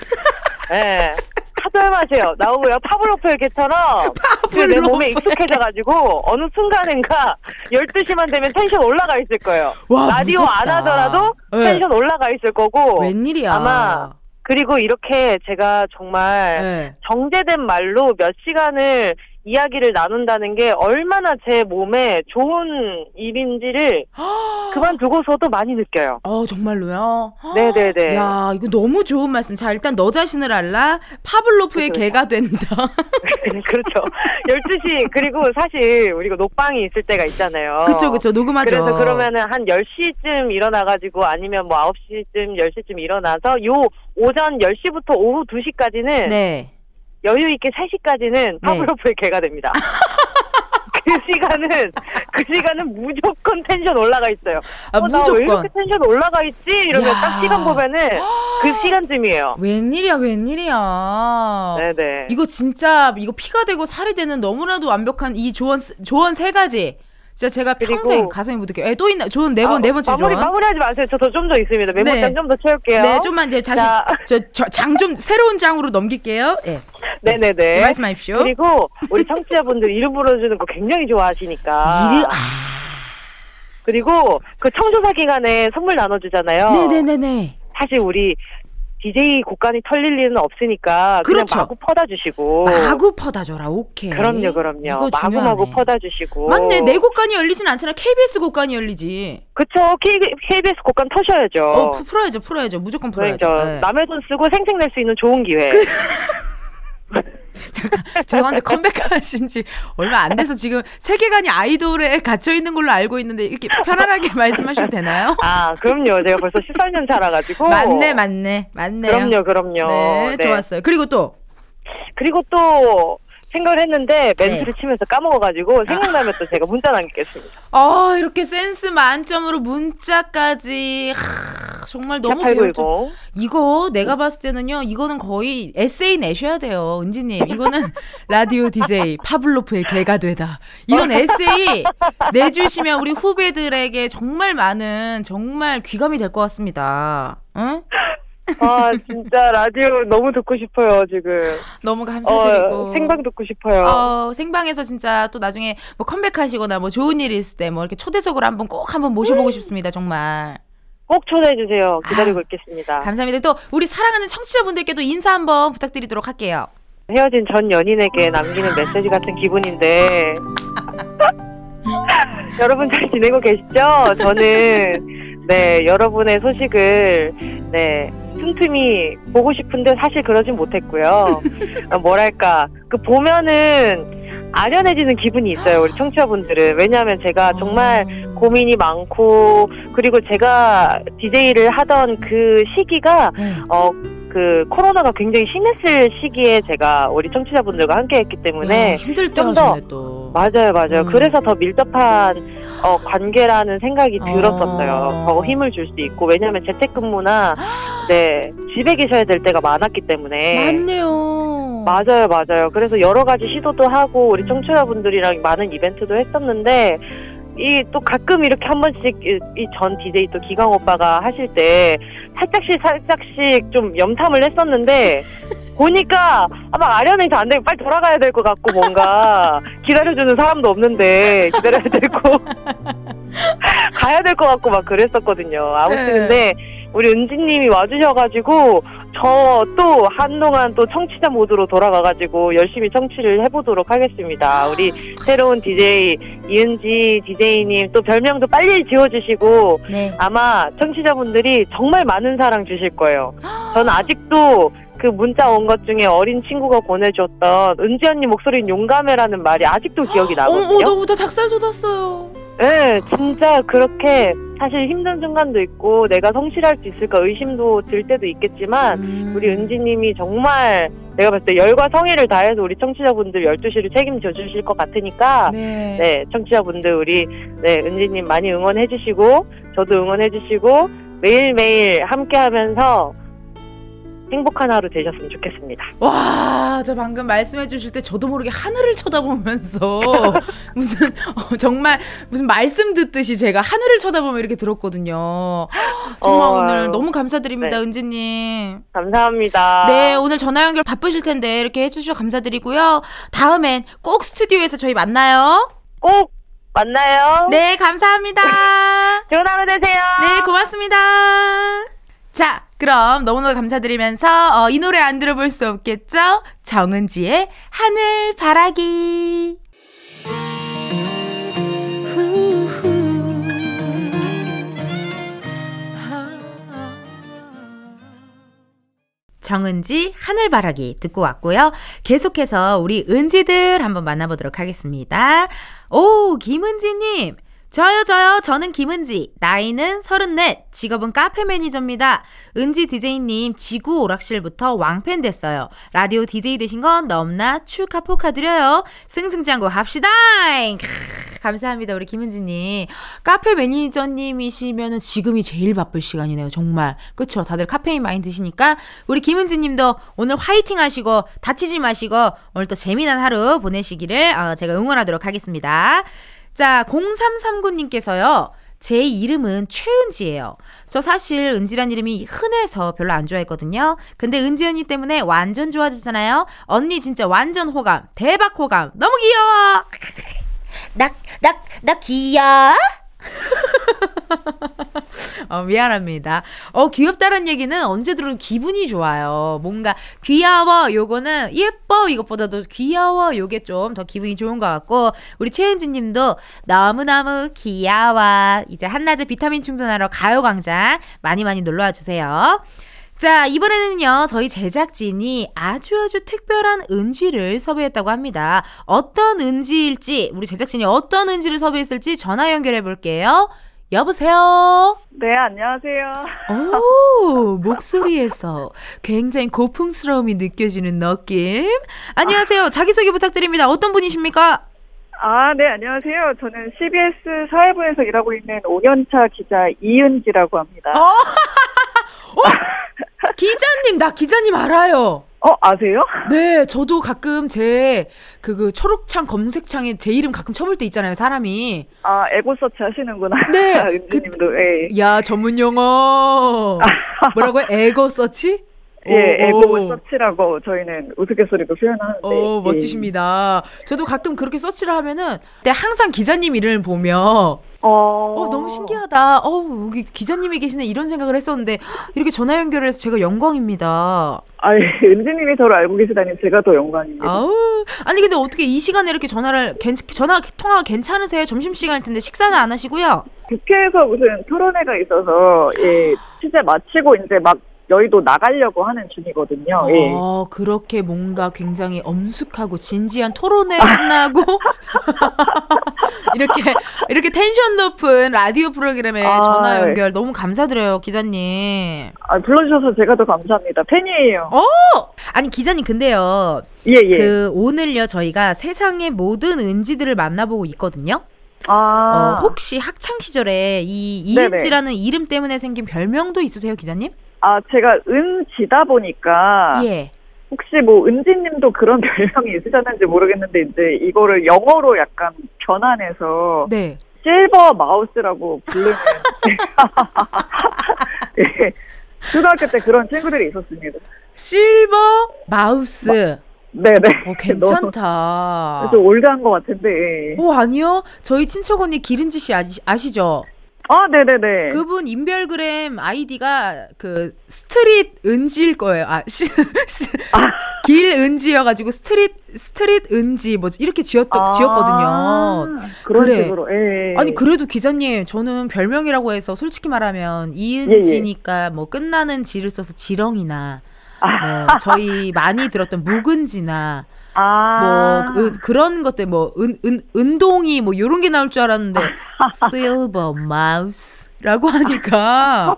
C: 네. 하덜 마세요. 나오고요. 파블로프의 개처럼 그내
A: 파블로프.
C: 몸에 익숙해져가지고 어느 순간인가 12시만 되면 텐션 올라가 있을 거예요.
A: 와,
C: 라디오 안
A: 무섭다.
C: 하더라도
A: 네.
C: 텐션 올라가 있을 거고
A: 웬일이야.
C: 아마 그리고 이렇게 제가 정말
A: 네.
C: 정제된 말로 몇 시간을 이야기를 나눈다는 게 얼마나 제 몸에 좋은 일인지를 그만두고서도 많이 느껴요.
A: 어, 정말로요?
C: 네네네.
A: 야, 이거 너무 좋은 말씀. 자, 일단 너 자신을 알라. 파블로프의
C: 그쵸,
A: 개가 된다.
C: 그렇죠. 12시, 그리고 사실 우리가 녹방이 있을 때가 있잖아요.
A: 그쵸, 그쵸. 녹음하죠.
C: 그래서 그러면은 한 10시쯤 일어나가지고 아니면 뭐 9시쯤, 10시쯤 일어나서 요 오전 10시부터 오후 2시까지는
A: 네.
C: 여유 있게 3시까지는 파블로프의 개가 됩니다. 그 시간은 그 시간은 무조건 텐션 올라가 있어요.
A: 아,
C: 어,
A: 무조건.
C: 이렇게 텐션 올라가 있지? 이러면
A: 야.
C: 딱 시간 보면은 그 시간쯤이에요.
A: 웬일이야, 웬일이야.
C: 네네.
A: 이거 진짜 이거 피가 되고 살이 되는 너무나도 완벽한 이 조언 조언 세 가지. 진짜 제가
C: 그리고-
A: 평생 가슴에 묻을게요. 에, 또 있나? 조언 네 번,
C: 아,
A: 네 번째
C: 마무리
A: 조언.
C: 마무리하지 마세요. 저 더 좀 더 있습니다. 메모장
A: 네.
C: 좀더 채울게요.
A: 네, 좀만 이제 다시
C: 자.
A: 저장 좀 새로운 장으로 넘길게요. 예.
C: 네네네.
A: 네, 말씀하십시오.
C: 그리고 우리 청취자분들 이름 불러주는 거 굉장히 좋아하시니까.
A: 이를- 아.
C: 그리고 그 청소사 기간에 선물 나눠주잖아요.
A: 네네네네.
C: 사실 우리 DJ 곡간이 털릴 일은 없으니까 그냥
A: 그렇죠.
C: 마구 퍼다 주시고.
A: 마구 퍼다 줘라. 오케이.
C: 그럼요, 그럼요. 마구. 마구 퍼다 주시고.
A: 맞네. 내 곡간이 열리진 않잖아. KBS 곡간이 열리지.
C: 그쵸. K, KBS 곡간 터셔야죠.
A: 어, 푸- 풀어야죠. 풀어야죠. 무조건 풀어야죠.
C: 그러니까
A: 네.
C: 남의 돈 쓰고 생생 낼수 있는 좋은 기회.
A: 잠깐 죄송한데 컴백하신 지 얼마 안 돼서 지금 세계관이 아이돌에 갇혀 있는 걸로 알고 있는데 이렇게 편안하게 말씀하셔도 되나요?
C: 아, 그럼요. 제가 벌써 14년 차라가지고.
A: 맞네, 맞네, 맞네요.
C: 그럼요, 그럼요.
A: 네, 좋았어요. 그리고 또
C: 그리고 또 생각을 했는데
A: 네.
C: 멘트를 치면서 까먹어가지고 생각나면 또 제가 문자 남기겠습니다.
A: 어, 이렇게 센스 만점으로 문자까지 하, 정말 너무 배울 점.
C: 8910.
A: 이거 내가 봤을 때는요. 이거는 거의 에세이 내셔야 돼요. 은지님. 이거는 라디오 DJ 파블로프의 개가 되다. 이런 에세이 내주시면 우리 후배들에게 정말 많은 정말 귀감이 될 것 같습니다. 응?
C: 아, 진짜 라디오 너무 듣고 싶어요, 지금.
A: 너무 감사드리고.
C: 어, 생방 듣고 싶어요.
A: 어, 생방에서 진짜 또 나중에 뭐 컴백하시거나 뭐 좋은 일이 있을 때 뭐 이렇게 초대석으로 한번 꼭 한번 모셔보고 싶습니다. 정말.
C: 꼭 초대해 주세요. 기다리고 있겠습니다.
A: 감사합니다. 또 우리 사랑하는 청취자분들께도 인사 한번 부탁드리도록 할게요.
C: 헤어진 전 연인에게 남기는 메시지 같은 기분인데 여러분 잘 지내고 계시죠? 저는 네 여러분의 소식을 네 틈틈이 보고 싶은데 사실 그러진 못했고요. 어, 뭐랄까 그 보면은 아련해지는 기분이 있어요 우리 청취자분들은 왜냐하면 제가 정말 고민이 많고 그리고 제가 DJ를 하던 그 시기가
A: 네.
C: 어 그 코로나가 굉장히 심했을 시기에 제가 우리 청취자분들과 함께했기 때문에
A: 야, 힘들 때 하셨네 또.
C: 맞아요 맞아요
A: 음.
C: 그래서 더 밀접한 어, 관계라는 생각이 들었었어요
A: 어.
C: 더 힘을 줄 수 있고 왜냐하면 재택근무나 네 집에 계셔야 될 때가 많았기 때문에
A: 맞네요.
C: 맞아요, 맞아요. 그래서 여러 가지 시도도 하고 우리 청취자분들이랑 많은 이벤트도 했었는데 이 또 가끔 이렇게 한 번씩 이전 DJ 또 기광 오빠가 하실 때 살짝씩 살짝씩 좀 염탐을 했었는데 보니까 아, 막 아련해서 안 되고 빨리 돌아가야 될 것 같고 뭔가 기다려주는 사람도 없는데 기다려야 되고 가야 될 것 같고 막 그랬었거든요. 아무튼
A: 네.
C: 근데 우리 은지님이 와주셔가지고 저 또 한동안 또 청취자 모드로 돌아가가지고 열심히 청취를 해보도록 하겠습니다. 우리 새로운 DJ 이은지 DJ님 또 별명도 빨리 지어주시고
A: 네.
C: 아마 청취자분들이 정말 많은 사랑 주실 거예요. 저는 아직도 그 문자 온 것 중에 어린 친구가 보내줬던 은지 언니 목소리는 용감해라는 말이 아직도 기억이
A: 어, 어,
C: 나거든요.
A: 너무 다 닭살 돋았어요.
C: 네, 진짜 그렇게 사실 힘든 순간도 있고 내가 성실할 수 있을까 의심도 들 때도 있겠지만
A: 음.
C: 우리 은지님이 정말 내가 봤을 때 열과 성의를 다해서 우리 청취자분들 12시를 책임져 주실 것 같으니까
A: 네.
C: 네, 청취자분들 우리 네, 은지님 많이 응원해 주시고 저도 응원해 주시고 매일매일 함께 하면서 행복한 하루 되셨으면 좋겠습니다.
A: 와, 저 방금 말씀해 주실 때 저도 모르게 하늘을 쳐다보면서 무슨 어, 정말 무슨 말씀 듣듯이 제가 하늘을 쳐다보며 이렇게 들었거든요. 정말
C: 어,
A: 오늘 너무 감사드립니다,
C: 네.
A: 은지님.
C: 감사합니다.
A: 네, 오늘 전화 연결 바쁘실 텐데 이렇게 해주셔서 감사드리고요. 다음엔 꼭 스튜디오에서 저희 만나요.
C: 꼭 만나요.
A: 네, 감사합니다.
C: 좋은 하루 되세요.
A: 네, 고맙습니다. 자, 그럼 너무너무 감사드리면서 어, 이 노래 안 들어볼 수 없겠죠? 정은지의 하늘 바라기. 정은지 하늘바라기 듣고 왔고요. 계속해서 우리 은지들 한번 만나보도록 하겠습니다. 오, 김은지님. 저요, 저요. 저는 김은지. 나이는 34. 직업은 카페 매니저입니다. 은지 DJ님, 지구 오락실부터 왕팬 됐어요. 라디오 DJ 되신 건 너무나 축하 포카드려요. 승승장구 합시다! 크, 감사합니다, 우리 김은지님. 카페 매니저님이시면 지금이 제일 바쁠 시간이네요, 정말. 그쵸? 다들 카페인 많이 드시니까. 우리 김은지님도 오늘 화이팅 하시고, 다치지 마시고, 오늘 또 재미난 하루 보내시기를 어, 제가 응원하도록 하겠습니다. 자, 0339님께서요. 제 이름은 최은지예요. 저 사실 은지란 이름이 흔해서 별로 안 좋아했거든요. 근데 은지 언니 때문에 완전 좋아졌잖아요. 언니 진짜 완전 호감. 대박 호감. 너무 귀여워. 나, 나, 나 귀여워? 어, 미안합니다. 어, 귀엽다는 얘기는 언제 들어도 기분이 좋아요. 뭔가 귀여워, 요거는 예뻐, 이것보다도 귀여워, 요게 좀 더 기분이 좋은 것 같고, 우리 최은지 님도 너무너무 귀여워. 이제 한낮에 비타민 충전하러 가요광장 많이 많이 놀러와 주세요. 자, 이번에는요, 저희 제작진이 아주 아주 특별한 은지를 섭외했다고 합니다. 어떤 은지일지, 우리 제작진이 어떤 은지를 섭외했을지 전화 연결해 볼게요. 여보세요?
F: 네, 안녕하세요.
A: 오, 목소리에서 굉장히 고풍스러움이 느껴지는 느낌. 안녕하세요. 자기소개 부탁드립니다. 어떤 분이십니까?
F: 아, 네, 안녕하세요. 저는 CBS 사회부에서 일하고 있는 5년차 기자 이은지라고 합니다.
A: 어? 기자님, 나 기자님 알아요.
F: 어, 아세요?
A: 네, 저도 가끔 제, 그, 그, 초록창 검색창에 제 이름 가끔 쳐볼 때 있잖아요, 사람이.
F: 아, ego search 하시는구나.
A: 네,
F: 은지님도, 예.
A: 야, 전문 용어. 뭐라고요? ego search?
F: 예,
A: 오,
F: ego
A: 오.
F: search라고 저희는 우스갯소리로 표현하는데.
A: 어,
F: 예.
A: 멋지십니다. 저도 가끔 그렇게 서치를 하면은, 근데 항상 기자님 이름을 보며,
F: 어,
A: 어, 너무 신기하다. 어, 여기 기자님이 계시네. 이런 생각을 했었는데, 이렇게 전화 연결을 해서 제가 영광입니다.
F: 아, 예, 은지님이 저를 알고 계시다니 제가 더 영광입니다.
A: 아우. 아니, 근데 어떻게 이 시간에 이렇게 전화를, 괜, 전화 통화 괜찮으세요? 점심 시간일 텐데 식사는 안 하시고요?
F: 국회에서 무슨 토론회가 있어서, 예, 취재 마치고 이제 막 여의도 나가려고 하는 중이거든요. 예.
A: 어, 그렇게 뭔가 굉장히 엄숙하고 진지한 토론회 끝나고 이렇게 이렇게 텐션 높은 라디오 프로그램에
F: 아,
A: 전화
F: 네.
A: 연결 너무 감사드려요, 기자님.
F: 아, 불러주셔서 제가 더 감사합니다. 팬이에요.
A: 어? 아니, 기자님 근데요.
F: 예, 예.
A: 그 오늘요 저희가 세상의 모든 은지들을 만나보고 있거든요.
F: 아,
A: 어, 혹시 학창 시절에 이. 이은지라는 이름 때문에 생긴 별명도 있으세요, 기자님?
F: 아, 제가 은지다 보니까
A: 예.
F: 혹시 뭐 은지님도 그런 별명이 있으셨는지 모르겠는데 이제 이거를 영어로 약간 변환해서
A: 네.
F: 실버 마우스라고 부르는 예. 초등학교 때 그런 친구들이 있었습니다.
A: silver mouse.
F: 네네.
A: 어, 괜찮다.
F: 좀 old한 것 같은데.
A: 오, 아니요. 저희 친척 언니 길은지 씨 아시, 아시죠?
F: 아, 네네네.
A: 그분 인별그램 아이디가 그 street 은지일 거예요. 아, 시, 시- 길 은지여가지고 street street 은지 뭐 이렇게 지었
F: 아,
A: 지었거든요. 그래.
F: 식으로. 예.
A: 아니 그래도 기자님 저는 별명이라고 해서 솔직히 말하면 이은지니까 뭐 끝나는 지를 써서 지렁이나 뭐 저희 많이 들었던 묵은지나
G: 아.
A: 뭐 그, 그런 것들 뭐 은, 은, 은동이 뭐 요런 게 나올 줄 알았는데 실버 마우스라고 하니까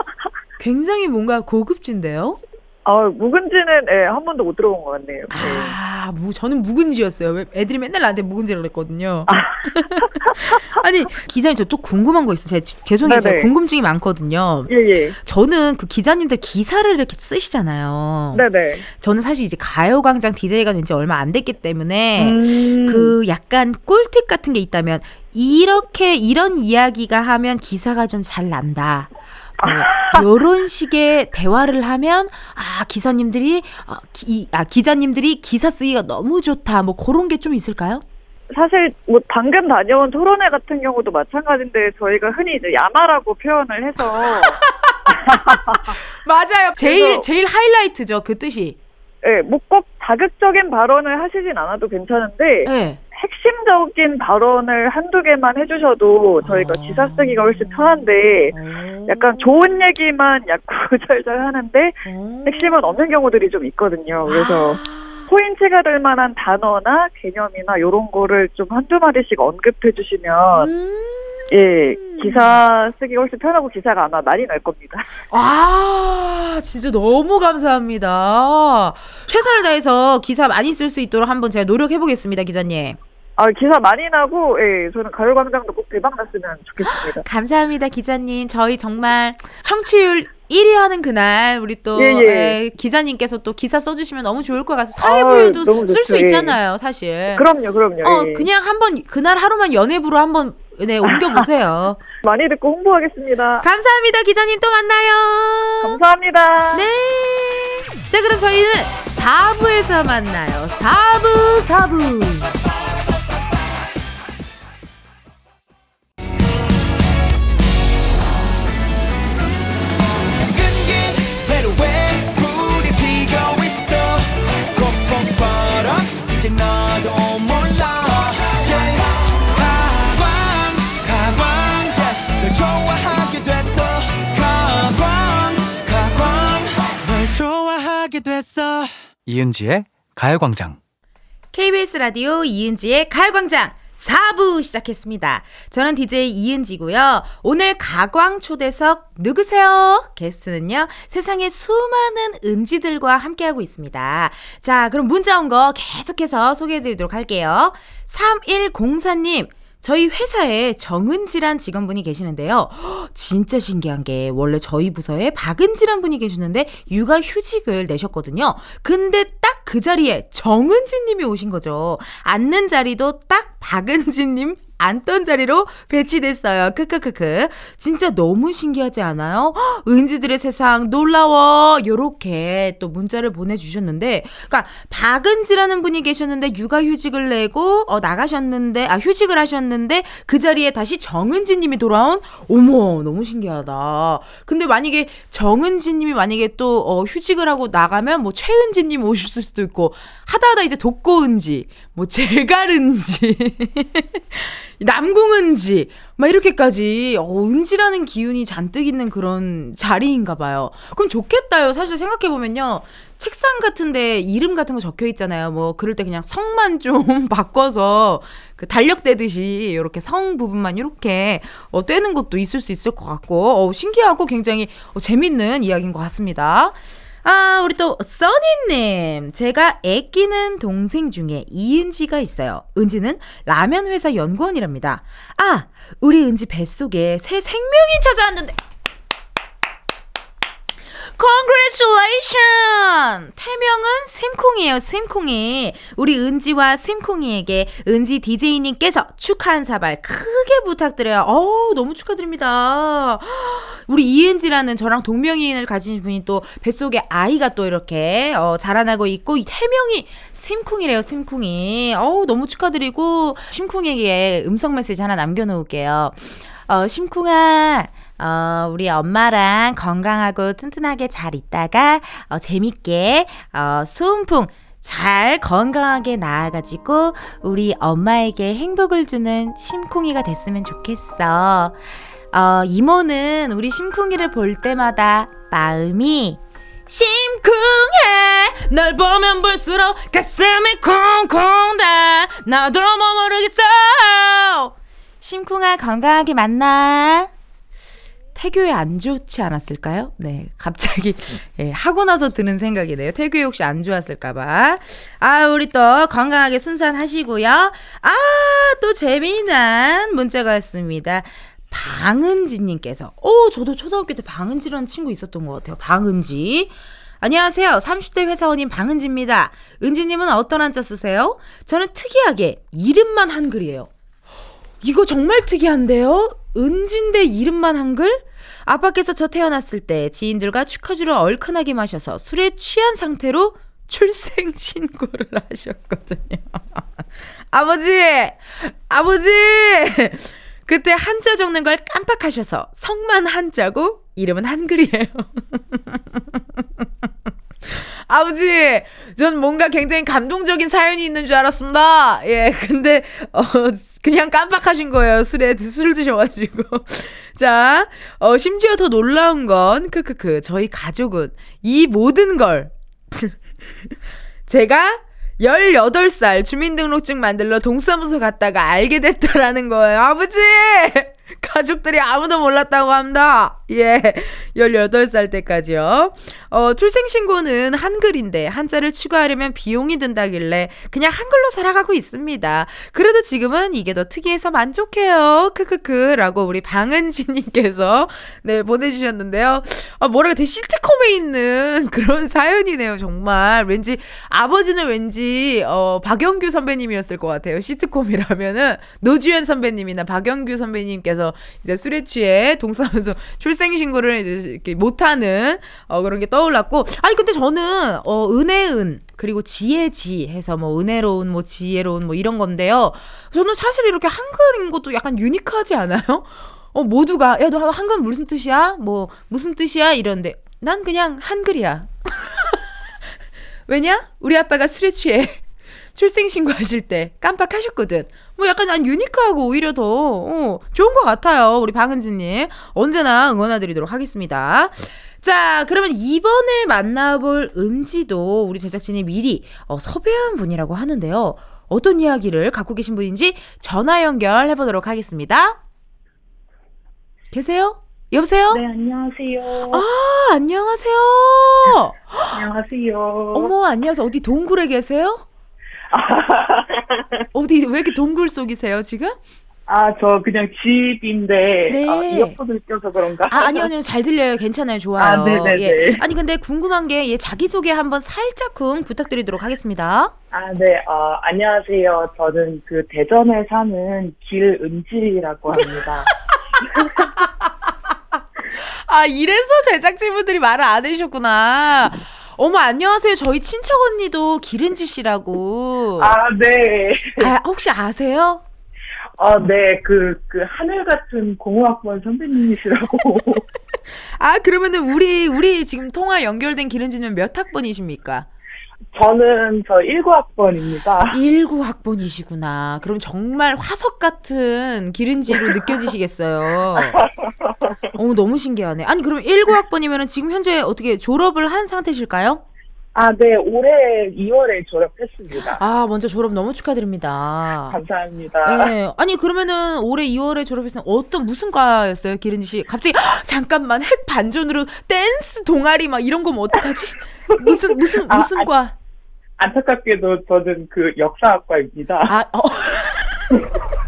A: 굉장히 뭔가 고급진데요.
G: 아, 묵은지는 예, 한 번도 못 들어본 것 같네요. 네.
A: 아, 무, 저는 묵은지였어요. 왜 애들이 맨날 나한테 묵은지를 그랬거든요. 아 니, 기자님 저 또 궁금한 거 있어요. 제가 죄송해요. 제가
G: 네네.
A: 궁금증이 많거든요.
G: 예, 예.
A: 저는 그 기자님들 기사를 이렇게 쓰시잖아요.
G: 네네.
A: 저는 사실 이제 가요광장 DJ가 된 지 얼마 안 됐기 때문에
G: 음.
A: 그 약간 꿀팁 같은 게 있다면 이렇게 이런 이야기가 하면 기사가 좀 잘 난다. 뭐 요런 식의 대화를 하면 아 기사님들이 아, 기, 아 기자님들이 기사 쓰기가 너무 좋다. 뭐 그런 게 좀 있을까요?
G: 사실 뭐 방금 다녀온 토론회 같은 경우도 마찬가지인데 저희가 흔히 이제 야마라고 표현을 해서
A: 맞아요. 제일 제일 하이라이트죠. 그 뜻이.
G: 예, 뭐꼭 자극적인 발언을 하시진 않아도 괜찮은데
A: 네.
G: 핵심적인 발언을 한두 개만 해주셔도 저희가
A: 아.
G: 기사 쓰기가 훨씬 편한데 약간 좋은 얘기만 약구절절 하는데
A: 어.
G: 핵심은 없는 경우들이 좀 있거든요. 그래서
A: 아.
G: 포인트가 될 만한 단어나 개념이나 이런 거를 좀 한두 마디씩 언급해 주시면
A: 음.
G: 예 기사 쓰기가 훨씬 편하고 기사가 아마 많이 날 겁니다.
A: 아, 진짜 너무 감사합니다. 최선을 다해서 기사 많이 쓸 수 있도록 한번 제가 노력해 보겠습니다, 기자님.
G: 아 기사 많이 나고 예 저는 가요광장도 꼭 대박 났으면 좋겠습니다.
A: 감사합니다, 기자님. 저희 정말 청취율 1위 하는 그날 우리 또
G: 예, 예.
A: 에, 기자님께서 또 기사 써주시면 너무 좋을 것 같아서 사회부유도
G: 너무
A: 쓸수
G: 좋죠, 예.
A: 있잖아요, 사실.
G: 그럼요 그럼요.
A: 어,
G: 예.
A: 그냥 한번 그날 하루만 연예부로 한번 네 옮겨 보세요.
G: 많이 듣고 홍보하겠습니다.
A: 감사합니다, 기자님 또 만나요.
G: 감사합니다.
A: 네. 자, 그럼 저희는 4부에서 만나요. 4부, 4부.
H: 이은지의 가요광장.
A: KBS 라디오 이은지의 가요광장 4부 시작했습니다. 저는 DJ 이은지고요. 오늘 가광 초대석 누구세요? 게스트는요. 세상의 수많은 은지들과 함께하고 있습니다. 자, 그럼 문자 온 거 계속해서 소개해 드리도록 할게요. 3104님. 저희 회사에 정은지란 직원분이 계시는데요. 헉, 진짜 신기한 게 원래 저희 부서에 박은지란 분이 계시는데 육아 휴직을 내셨거든요. 근데 딱 그 자리에 정은지님이 오신 거죠. 앉는 자리도 딱 박은지님 앉던 자리로 배치됐어요. 크크크크. 진짜 너무 신기하지 않아요? 헉, 은지들의 세상 놀라워. 요렇게 또 문자를 보내주셨는데, 그러니까 박은지라는 분이 계셨는데 육아휴직을 내고 어, 나가셨는데 아 휴직을 하셨는데 그 자리에 다시 정은지님이 돌아온. 어머 너무 신기하다. 근데 만약에 정은지님이 만약에 또 어, 휴직을 하고 나가면 뭐 최은지님 오셨을 수도 있고 하다하다 이제 독고은지, 뭐 제갈은지. 남궁은지 막 이렇게까지 어, 은지라는 기운이 잔뜩 있는 그런 자리인가 봐요. 그럼 좋겠다요. 사실 생각해 보면요. 책상 같은데 이름 같은 거 적혀 있잖아요. 뭐 그럴 때 그냥 성만 좀 바꿔서 그 달력대듯이 이렇게 성 부분만 이렇게 어, 떼는 것도 있을 수 있을 것 같고 어, 신기하고 굉장히 어, 재밌는 이야기인 것 같습니다. 아, 우리 또, 써니님. 제가 애끼는 동생 중에 이은지가 있어요. 은지는 라면 회사 연구원이랍니다. 아, 우리 은지 뱃속에 새 생명이 찾아왔는데. Congratulations! 태명은 심콩이에요, 심콩이. 우리 은지와 심콩이에게 은지 DJ님께서 축하 한 사발 크게 부탁드려요. 어우, 너무 축하드립니다. 우리 이은지라는 저랑 동명이인을 가진 분이 또 뱃속에 아이가 또 이렇게 어, 자라나고 있고 이 태명이 심쿵이래요 심쿵이 어우 너무 축하드리고 심쿵에게 음성 메시지 하나 남겨놓을게요 어 심쿵아 어, 우리 엄마랑 건강하고 튼튼하게 잘 있다가 어, 재밌게 어, 소음풍 잘 건강하게 나아가지고 우리 엄마에게 행복을 주는 심쿵이가 됐으면 좋겠어. 어, 이모는 우리 심쿵이를 볼 때마다 마음이 심쿵해 널 보면 볼수록 가슴이 쿵쿵다 나도 뭐 모르겠어 심쿵아 건강하게 만나 태교에 안 좋지 않았을까요? 네, 갑자기 예, 하고 나서 드는 생각이네요. 태교에 혹시 안 좋았을까봐. 아, 우리 또 건강하게 순산하시고요. 아, 또 재미난 문자가 왔습니다. 방은지님께서, 오, 저도 초등학교 때 방은지라는 친구 있었던 것 같아요. 방은지. 안녕하세요. 30대 회사원인 방은지입니다. 은지님은 어떤 한자 쓰세요? 저는 특이하게 이름만 한글이에요. 이거 정말 특이한데요? 은진데 이름만 한글? 아빠께서 저 태어났을 때 지인들과 축하주를 얼큰하게 마셔서 술에 취한 상태로 출생 신고를 하셨거든요. 아버지! 아버지! 그때 한자 적는 걸 깜빡하셔서 성만 한자고 이름은 한글이에요. 아버지, 전 뭔가 굉장히 감동적인 사연이 있는 줄 알았습니다. 예, 근데, 어, 그냥 깜빡하신 거예요. 술에, 술 드셔가지고. 자, 어, 심지어 더 놀라운 건, 크크크, 저희 가족은 이 모든 걸, 제가 18살 주민등록증 만들러 동사무소 갔다가 알게 됐다라는 거예요. 아버지! 가족들이 아무도 몰랐다고 합니다. 예. 18살 때까지요. 어, 출생신고는 한글인데 한자를 추가하려면 비용이 든다길래 그냥 한글로 살아가고 있습니다. 그래도 지금은 이게 더 특이해서 만족해요. 크크크. 라고 우리 방은지님께서 네, 보내주셨는데요. 아, 뭐랄까 되게 시트콤에 있는 그런 사연이네요. 정말. 왠지 아버지는 왠지 어, 박영규 선배님이었을 것 같아요. 시트콤이라면은 노주현 선배님이나 박영규 선배님께서 이제 술에 취해 동사무소 출생신고를 이제 이렇게 못하는 어, 그런 게 떠올랐고 아니 근데 저는 어, 은혜은 그리고 지혜지 해서 뭐 은혜로운 뭐 지혜로운 뭐 이런 건데요. 저는 사실 이렇게 한글인 것도 약간 유니크하지 않아요? 어 모두가 야 너 한글 무슨 뜻이야? 뭐 무슨 뜻이야? 이런데 난 그냥 한글이야. 왜냐? 우리 아빠가 술에 취해 출생신고 하실 때 깜빡하셨거든. 뭐 약간 난 유니크하고 오히려 더 어, 좋은 것 같아요. 우리 방은지님. 언제나 응원해드리도록 하겠습니다. 자, 그러면 이번에 만나볼 은지도 우리 제작진이 미리 어, 섭외한 분이라고 하는데요. 어떤 이야기를 갖고 계신 분인지 전화 연결해 보도록 하겠습니다. 계세요? 여보세요?
G: 네, 안녕하세요.
A: 아, 안녕하세요.
G: 안녕하세요.
A: 어머, 안녕하세요. 어디 동굴에 계세요? 어디 왜 이렇게 동굴 속이세요 지금?
G: 아, 저 그냥 집인데
A: 네.
G: 아, 이어폰을 껴서 그런가?
A: 아 아니요 아니요 잘 들려요 괜찮아요 좋아요.
G: 아, 네네네.
A: 예. 아니 근데 궁금한 게 예, 자기 소개 한번 살짝쿵 부탁드리도록 하겠습니다.
G: 아, 네. 어, 안녕하세요. 저는 그 대전에 사는 길은지라고 합니다.
A: 아 이래서 제작진분들이 말을 안 해주셨구나. 어머 안녕하세요 저희 친척 언니도 기른지 씨라고.
G: 아, 네.
A: 아, 혹시 아세요?
G: 아, 네. 그, 그 하늘 같은 공학번 선배님이시라고.
A: 아 그러면은 우리 우리 지금 통화 연결된 기른지는 몇 학번이십니까?
G: 저는 저 19학번입니다.
A: 19학번이시구나. 그럼 정말 화석 같은 기른지로 느껴지시겠어요. 어, 너무 신기하네. 아니, 그럼 19학번이면 지금 현재 어떻게 졸업을 한 상태실까요?
G: 아, 네. 올해 2월에 졸업했습니다.
A: 아, 먼저 졸업 너무 축하드립니다.
G: 감사합니다.
A: 네. 아니, 그러면은 올해 2월에 졸업했으면 어떤, 무슨 과였어요, 기른지 씨? 갑자기, 헉, 잠깐만, 핵 반전으로 댄스 동아리 막 이런 거면 어떡하지? 무슨, 무슨,
G: 아,
A: 무슨
G: 아,
A: 과?
G: 안타깝게도 저는 그 역사학과입니다.
A: 아, 어.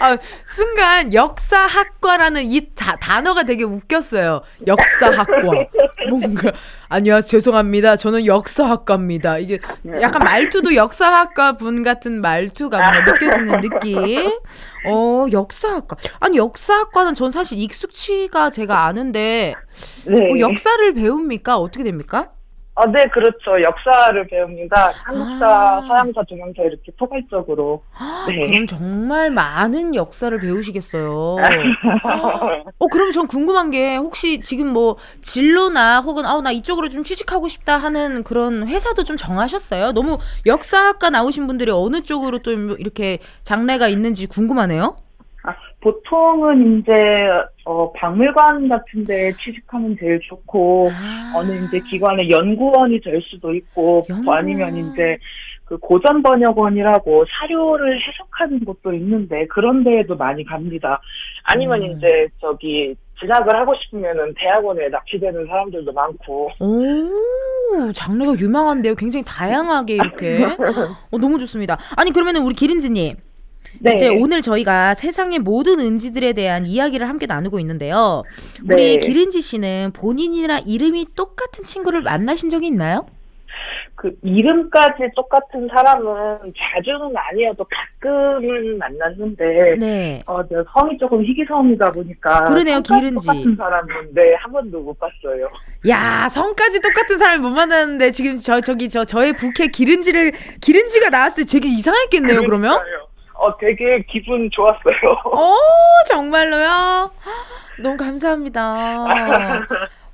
A: 아, 순간 역사학과라는 이 자, 단어가 되게 웃겼어요. 역사학과. 뭔가 아니요, 죄송합니다. 저는 역사학과입니다. 이게 약간 말투도 역사학과 분 같은 말투가 뭔가 느껴지는 느낌. 어, 역사학과. 아니, 역사학과는 전 사실 익숙치가 제가 아는데
G: 네.
A: 뭐 역사를 배웁니까? 어떻게 됩니까?
G: 아, 네, 그렇죠. 역사를 배웁니다. 한국사,
A: 아.
G: 서양사, 동양사 이렇게 포괄적으로. 네.
A: 그럼 정말 많은 역사를 배우시겠어요. 어, 그럼 전 궁금한 게 혹시 지금 뭐 진로나 혹은 아우 나 이쪽으로 좀 취직하고 싶다 하는 그런 회사도 좀 정하셨어요? 너무 역사학과 나오신 분들이 어느 쪽으로 또 이렇게 장래가 있는지 궁금하네요.
G: 아, 보통은 이제 어 박물관 같은데 취직하면 제일 좋고 어느 이제 기관의 연구원이 될 수도 있고
A: 연구원.
G: 뭐 아니면 이제 그 고전 번역원이라고 사료를 해석하는 곳도 있는데 그런 데에도 많이 갑니다. 아니면
A: 음.
G: 이제 저기 진학을 하고 싶으면은 대학원에 납치되는 사람들도 많고
A: 오, 장르가 유망한데요. 굉장히 다양하게 이렇게. 어, 너무 좋습니다. 아니, 그러면은 우리 기린지님.
G: 네.
A: 이제 오늘 저희가 세상의 모든 은지들에 대한 이야기를 함께 나누고 있는데요. 우리
G: 네.
A: 기린지 씨는 본인이랑 이름이 똑같은 친구를 만나신 적이 있나요?
G: 그 이름까지 똑같은 사람은 자주는 아니어도 가끔은 만났는데
A: 네.
G: 어, 저 성이 조금 희귀성이다 보니까
A: 그러네요, 기른지.
G: 똑같은 사람은 네, 한 번도 못 봤어요.
A: 야, 성까지 똑같은 사람을 못 만났는데 지금 저 저기 저 저의 부캐 기른지를 기른지가 나왔을 때 되게 이상했겠네요, 그러면?
G: 그러니까요. 어, 되게 기분 좋았어요.
A: 어, 정말로요? 너무 감사합니다.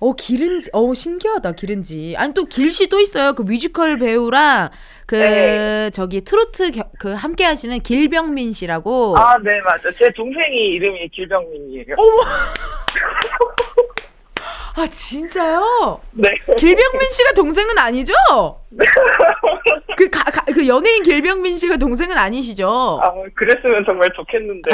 A: 어, 기른지, 어, 신기하다, 기른지. 아니, 또 길씨 또 있어요. 그 뮤지컬 배우랑, 그,
G: 네.
A: 저기, 트로트, 겨- 그, 함께 하시는 길병민 씨라고.
G: 아, 네, 맞아. 제 동생이 이름이 길병민이에요.
A: 아, 진짜요?
G: 네.
A: 길병민 씨가 동생은 아니죠? 그, 가, 가- 그 연예인 길병민 씨가 동생은 아니시죠?
G: 아, 그랬으면 정말 좋겠는데.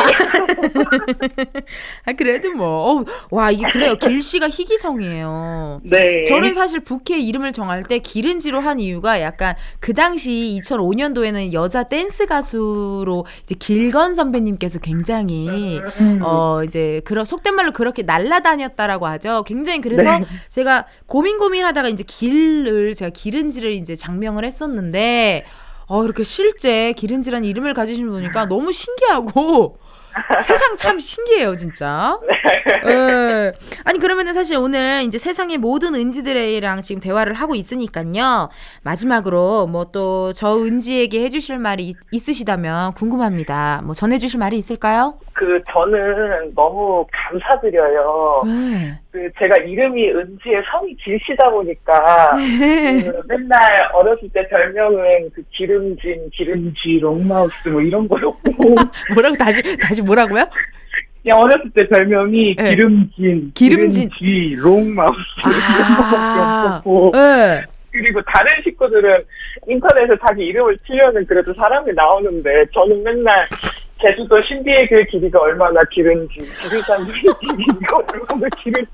A: 아, 그래도 뭐, 어우, 와, 이게 그래요. 길 씨가 희귀성이에요.
G: 네.
A: 저는 사실 부캐 이름을 정할 때 기른지로 한 이유가 약간 그 당시 2005년도에는 여자 댄스 가수로 이제 길건 선배님께서 굉장히
G: 음.
A: 어 이제 그런 속된 말로 그렇게 날라다녔다라고 하죠. 굉장히 그래서
G: 네.
A: 제가 고민 고민하다가 이제 길을 제가 기른지를 이제 장명을 했었는데 어 이렇게 실제 기른지라는 이름을 가지신 분이니까 너무 신기하고 세상 참 신기해요, 진짜. 예. 아니 그러면은 사실 오늘 이제 세상의 모든 은지들이랑 지금 대화를 하고 있으니까요. 마지막으로 뭐 또 저 은지에게 해주실 말이 있- 있으시다면 궁금합니다. 뭐 전해주실 말이 있을까요?
G: 그, 저는 너무 감사드려요.
A: 네.
G: 그, 제가 이름이 은지의 성이 길시다 보니까,
A: 네.
G: 그 맨날 어렸을 때 별명은 그 기름진, 기름지, 롱마우스 뭐 이런 거였고,
A: 뭐라고 다시 다시 뭐라고요?
G: 그냥 어렸을 때 별명이
A: 네.
G: 기름진,
A: 기름진.
G: 기름지, 롱마우스 이런
A: 아,
G: 없었고,
A: 네.
G: 그리고 다른 식구들은 인터넷에 자기 이름을 치면은 그래도 사람이 나오는데 저는 맨날 제주도 신비의 길 길이가 얼마나 길은지 지리산 길이가 얼마나 길은지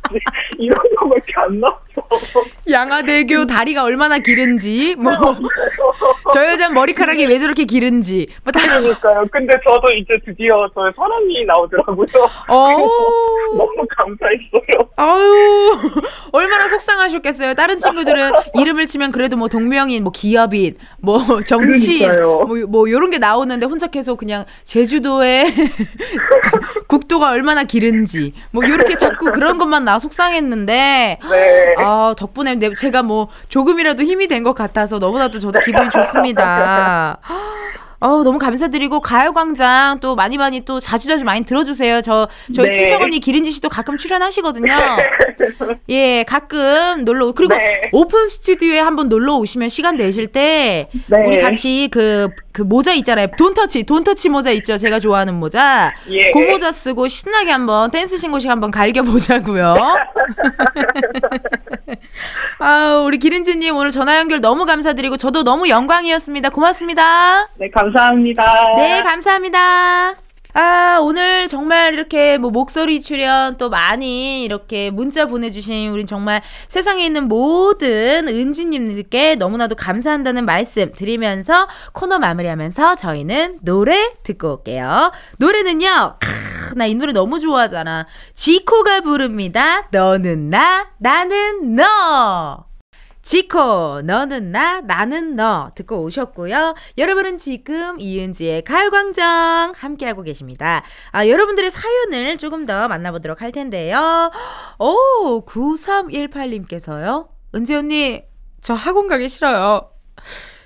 G: 이런 거밖에 안 나왔어.
A: 양화대교 다리가 얼마나 길은지 뭐 저 여자 머리카락이 왜 저렇게 길은지 뭐 다.
G: 그러니까요. 근데 저도 이제 드디어 저의 사람이 나오더라고요.
A: 어.
G: 너무 감사했어요.
A: 아유 얼마나 속상하셨겠어요. 다른 친구들은 이름을 치면 그래도 뭐 동명인, 뭐 기업인, 뭐 정치인,
G: 그러니까요.
A: 뭐, 뭐 이런 게 나오는데 혼자 계속 그냥 제주 도의 국도가 얼마나 길은지 뭐 이렇게 자꾸 그런 것만 나 속상했는데
G: 네.
A: 아 덕분에 내- 제가 뭐 조금이라도 힘이 된 것 같아서 너무나도 저도 기분이 좋습니다. 어 너무 감사드리고 가요광장 또 많이 많이 또 자주자주 많이 들어주세요. 저 저희
G: 네.
A: 친척 언니 기린지 씨도 가끔 출연하시거든요. 예 가끔 놀러 오- 그리고
G: 네.
A: 오픈 스튜디오에 한번 놀러 오시면 시간 내실 때
G: 네.
A: 우리 같이 그 그 모자 있잖아요. don't touch don't touch 모자 있죠. 제가 좋아하는 모자.
G: 예.
A: 그 모자 쓰고 신나게 한번 댄스 신고식 한번 갈겨 보자고요. 아, 우리 기린지님 오늘 전화 연결 너무 감사드리고 저도 너무 영광이었습니다. 고맙습니다.
G: 네, 감사합니다.
A: 네, 감사합니다. 아, 오늘 정말 이렇게 뭐 목소리 출연 또 많이 이렇게 문자 보내주신 우리 정말 세상에 있는 모든 은지님들께 너무나도 감사한다는 말씀 드리면서 코너 마무리하면서 저희는 노래 듣고 올게요. 노래는요, 나 이 노래 너무 좋아하잖아. 지코가 부릅니다. 너는 나, 나는 너. 지코, 너는 나, 나는 너. 듣고 오셨고요. 여러분은 지금 이은지의 가요광장 함께하고 계십니다. 아, 여러분들의 사연을 조금 더 만나보도록 할 텐데요. 오, 9318님께서요. 은지 언니, 저 학원 가기 싫어요.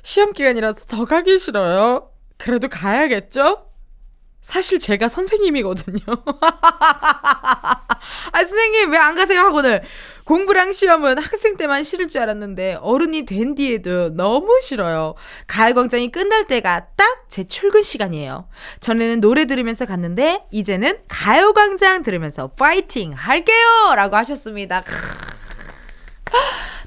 A: 시험 기간이라서 더 가기 싫어요. 그래도 가야겠죠? 사실 제가 선생님이거든요. 아, 선생님, 왜 안 가세요, 학원을? 공부랑 시험은 학생 때만 싫을 줄 알았는데 어른이 된 뒤에도 너무 싫어요. 가요광장이 끝날 때가 딱 제 출근 시간이에요. 전에는 노래 들으면서 갔는데 이제는 가요광장 들으면서 파이팅 할게요! 라고 하셨습니다.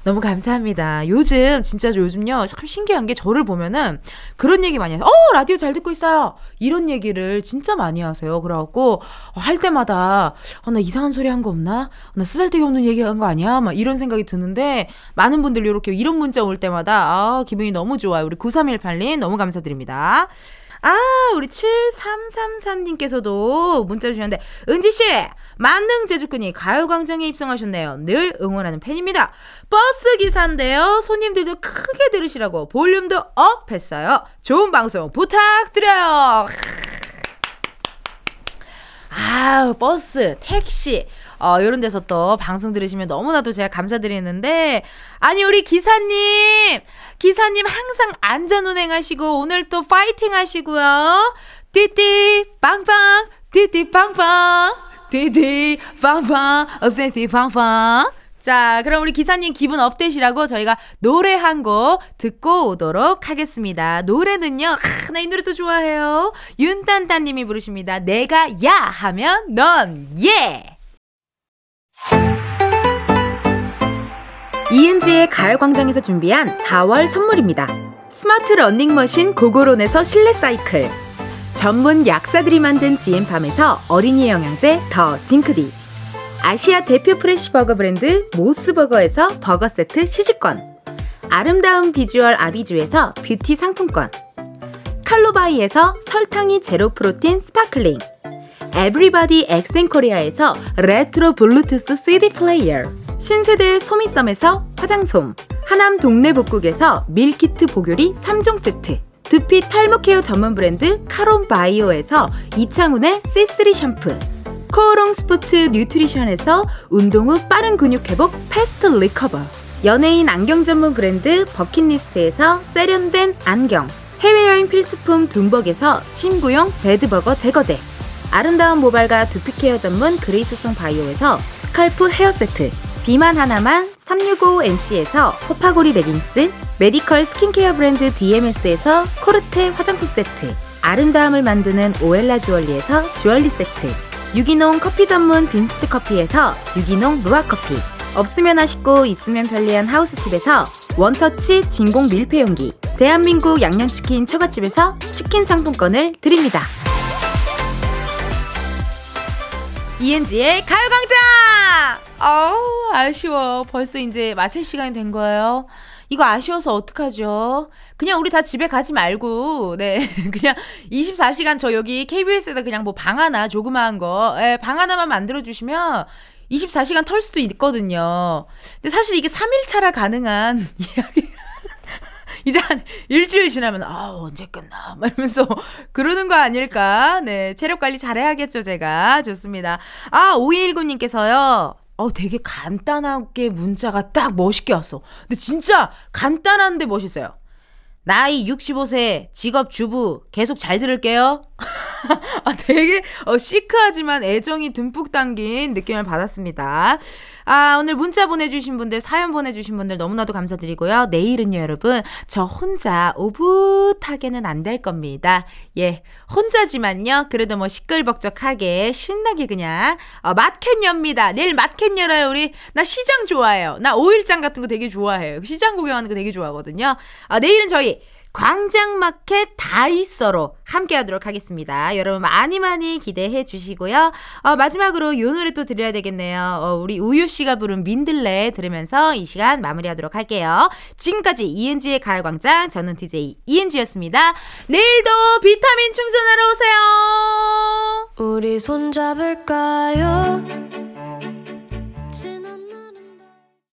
A: 너무 감사합니다. 요즘 진짜 요즘요 참 신기한 게 저를 보면은 그런 얘기 많이 해요. 어 라디오 잘 듣고 있어요. 이런 얘기를 진짜 많이 하세요. 그래갖고 어, 할 때마다 어, 나 이상한 소리 한 거 없나? 어, 나 쓰잘데기 없는 얘기 한 거 아니야? 막 이런 생각이 드는데 많은 분들이 이렇게 이런 문자 올 때마다 아 기분이 너무 좋아요. 우리 9318님 너무 감사드립니다. 아, 우리 7333님께서도 문자 주셨는데, 은지씨, 만능 재주꾼이 가요광장에 입성하셨네요. 늘 응원하는 팬입니다. 버스 기사인데요. 손님들도 크게 들으시라고 볼륨도 up 했어요. 좋은 방송 부탁드려요. 아, 버스, 택시, 어, 이런 데서 또 방송 들으시면 너무나도 제가 감사드리는데, 아니, 우리 기사님! 기사님 항상 안전 운행하시고, 오늘 또 파이팅 하시고요. 띠띠, 빵빵, 띠띠, 빵빵, 띠띠, 빵빵, 어, 띠띠, 빵빵. 자, 그럼 우리 기사님 기분 업되시라고 저희가 노래 한 곡 듣고 오도록 하겠습니다. 노래는요, 하, 나이 노래 또 좋아해요. 윤딴딴님이 부르십니다. 내가 야 하면 넌 예! 이은지의 가요광장에서 준비한 4월 선물입니다. 스마트 러닝머신 고고론에서 실내 사이클. 전문 약사들이 만든 지엠팜에서 어린이 영양제 더 징크디. 아시아 대표 fresh 버거 브랜드 모스버거에서 버거 세트 시식권. 아름다운 비주얼 아비주에서 뷰티 상품권. 칼로바이에서 설탕이 제로 프로틴 sparkling. 에브리바디 엑센코리아에서 레트로 블루투스 CD 플레이어. 신세대 소미썸에서 화장솜. 하남 동네복국에서 밀키트 보교리 3종 세트. 두피 탈모 케어 전문 브랜드 카론 바이오에서 이창훈의 C3 샴푸. 코오롱 스포츠 뉴트리션에서 운동 후 빠른 근육 회복 패스트 리커버. 연예인 안경 전문 브랜드 버킷리스트에서 세련된 안경. 해외여행 필수품 둠벅에서 침구용 bed bug 제거제. 아름다운 모발과 두피 케어 전문 그레이스송 바이오에서 scalp 헤어 세트. 비만 하나만 365NC에서 호파고리 레깅스. 메디컬 스킨케어 브랜드 DMS에서 코르테 화장품 세트. 아름다움을 만드는 오엘라 주얼리에서 주얼리 세트. 유기농 커피 전문 빈스트 커피에서 유기농 루아 커피. 없으면 아쉽고 있으면 편리한 하우스팁에서 원터치 진공 밀폐용기. 대한민국 양념치킨 처갓집에서 치킨 상품권을 드립니다. 이은지의 가요광장! 아우, 아쉬워. 벌써 이제 마칠 시간이 된 거예요. 이거 아쉬워서 어떡하죠? 그냥 우리 다 집에 가지 말고, 네. 그냥 24시간 저 여기 KBS에다 그냥 뭐 방 하나, 조그마한 거, 예, 방 하나만 만들어주시면 24시간 털 수도 있거든요. 근데 사실 이게 3일차라 가능한 이야기. 이제 한 일주일 지나면 아 언제 끝나? 막 이러면서 그러는 거 아닐까? 네 체력 관리 잘해야겠죠 제가. 좋습니다. 아 5219님께서요. 어 되게 간단하게 문자가 딱 멋있게 왔어. 근데 진짜 간단한데 멋있어요. 나이 65세 직업 주부 계속 잘 들을게요 아, 되게 어, 시크하지만 애정이 듬뿍 담긴 느낌을 받았습니다. 아, 오늘 문자 보내주신 분들, 사연 보내주신 분들 너무나도 감사드리고요. 내일은요, 여러분, 저 혼자 오붓하게는 안 될 겁니다. 예, 혼자지만요, 그래도 뭐 시끌벅적하게, 신나게 그냥, 어, 마켓 엽니다. 내일 마켓 열어요, 우리. 나 시장 좋아해요. 나 오일장 같은 거 되게 좋아해요. 시장 구경하는 거 되게 좋아하거든요. 아, 내일은 저희, 광장마켓 다이서로 함께 하도록 하겠습니다. 여러분 많이 많이 기대해 주시고요. 어, 마지막으로 요 노래 또 들려야 되겠네요. 어, 우리 우유 씨가 부른 민들레 들으면서 이 시간 마무리하도록 할게요. 지금까지 이은지의 가요광장 저는 DJ 이은지였습니다. 내일도 비타민 충전하러 오세요.
E: 우리 손잡을까요?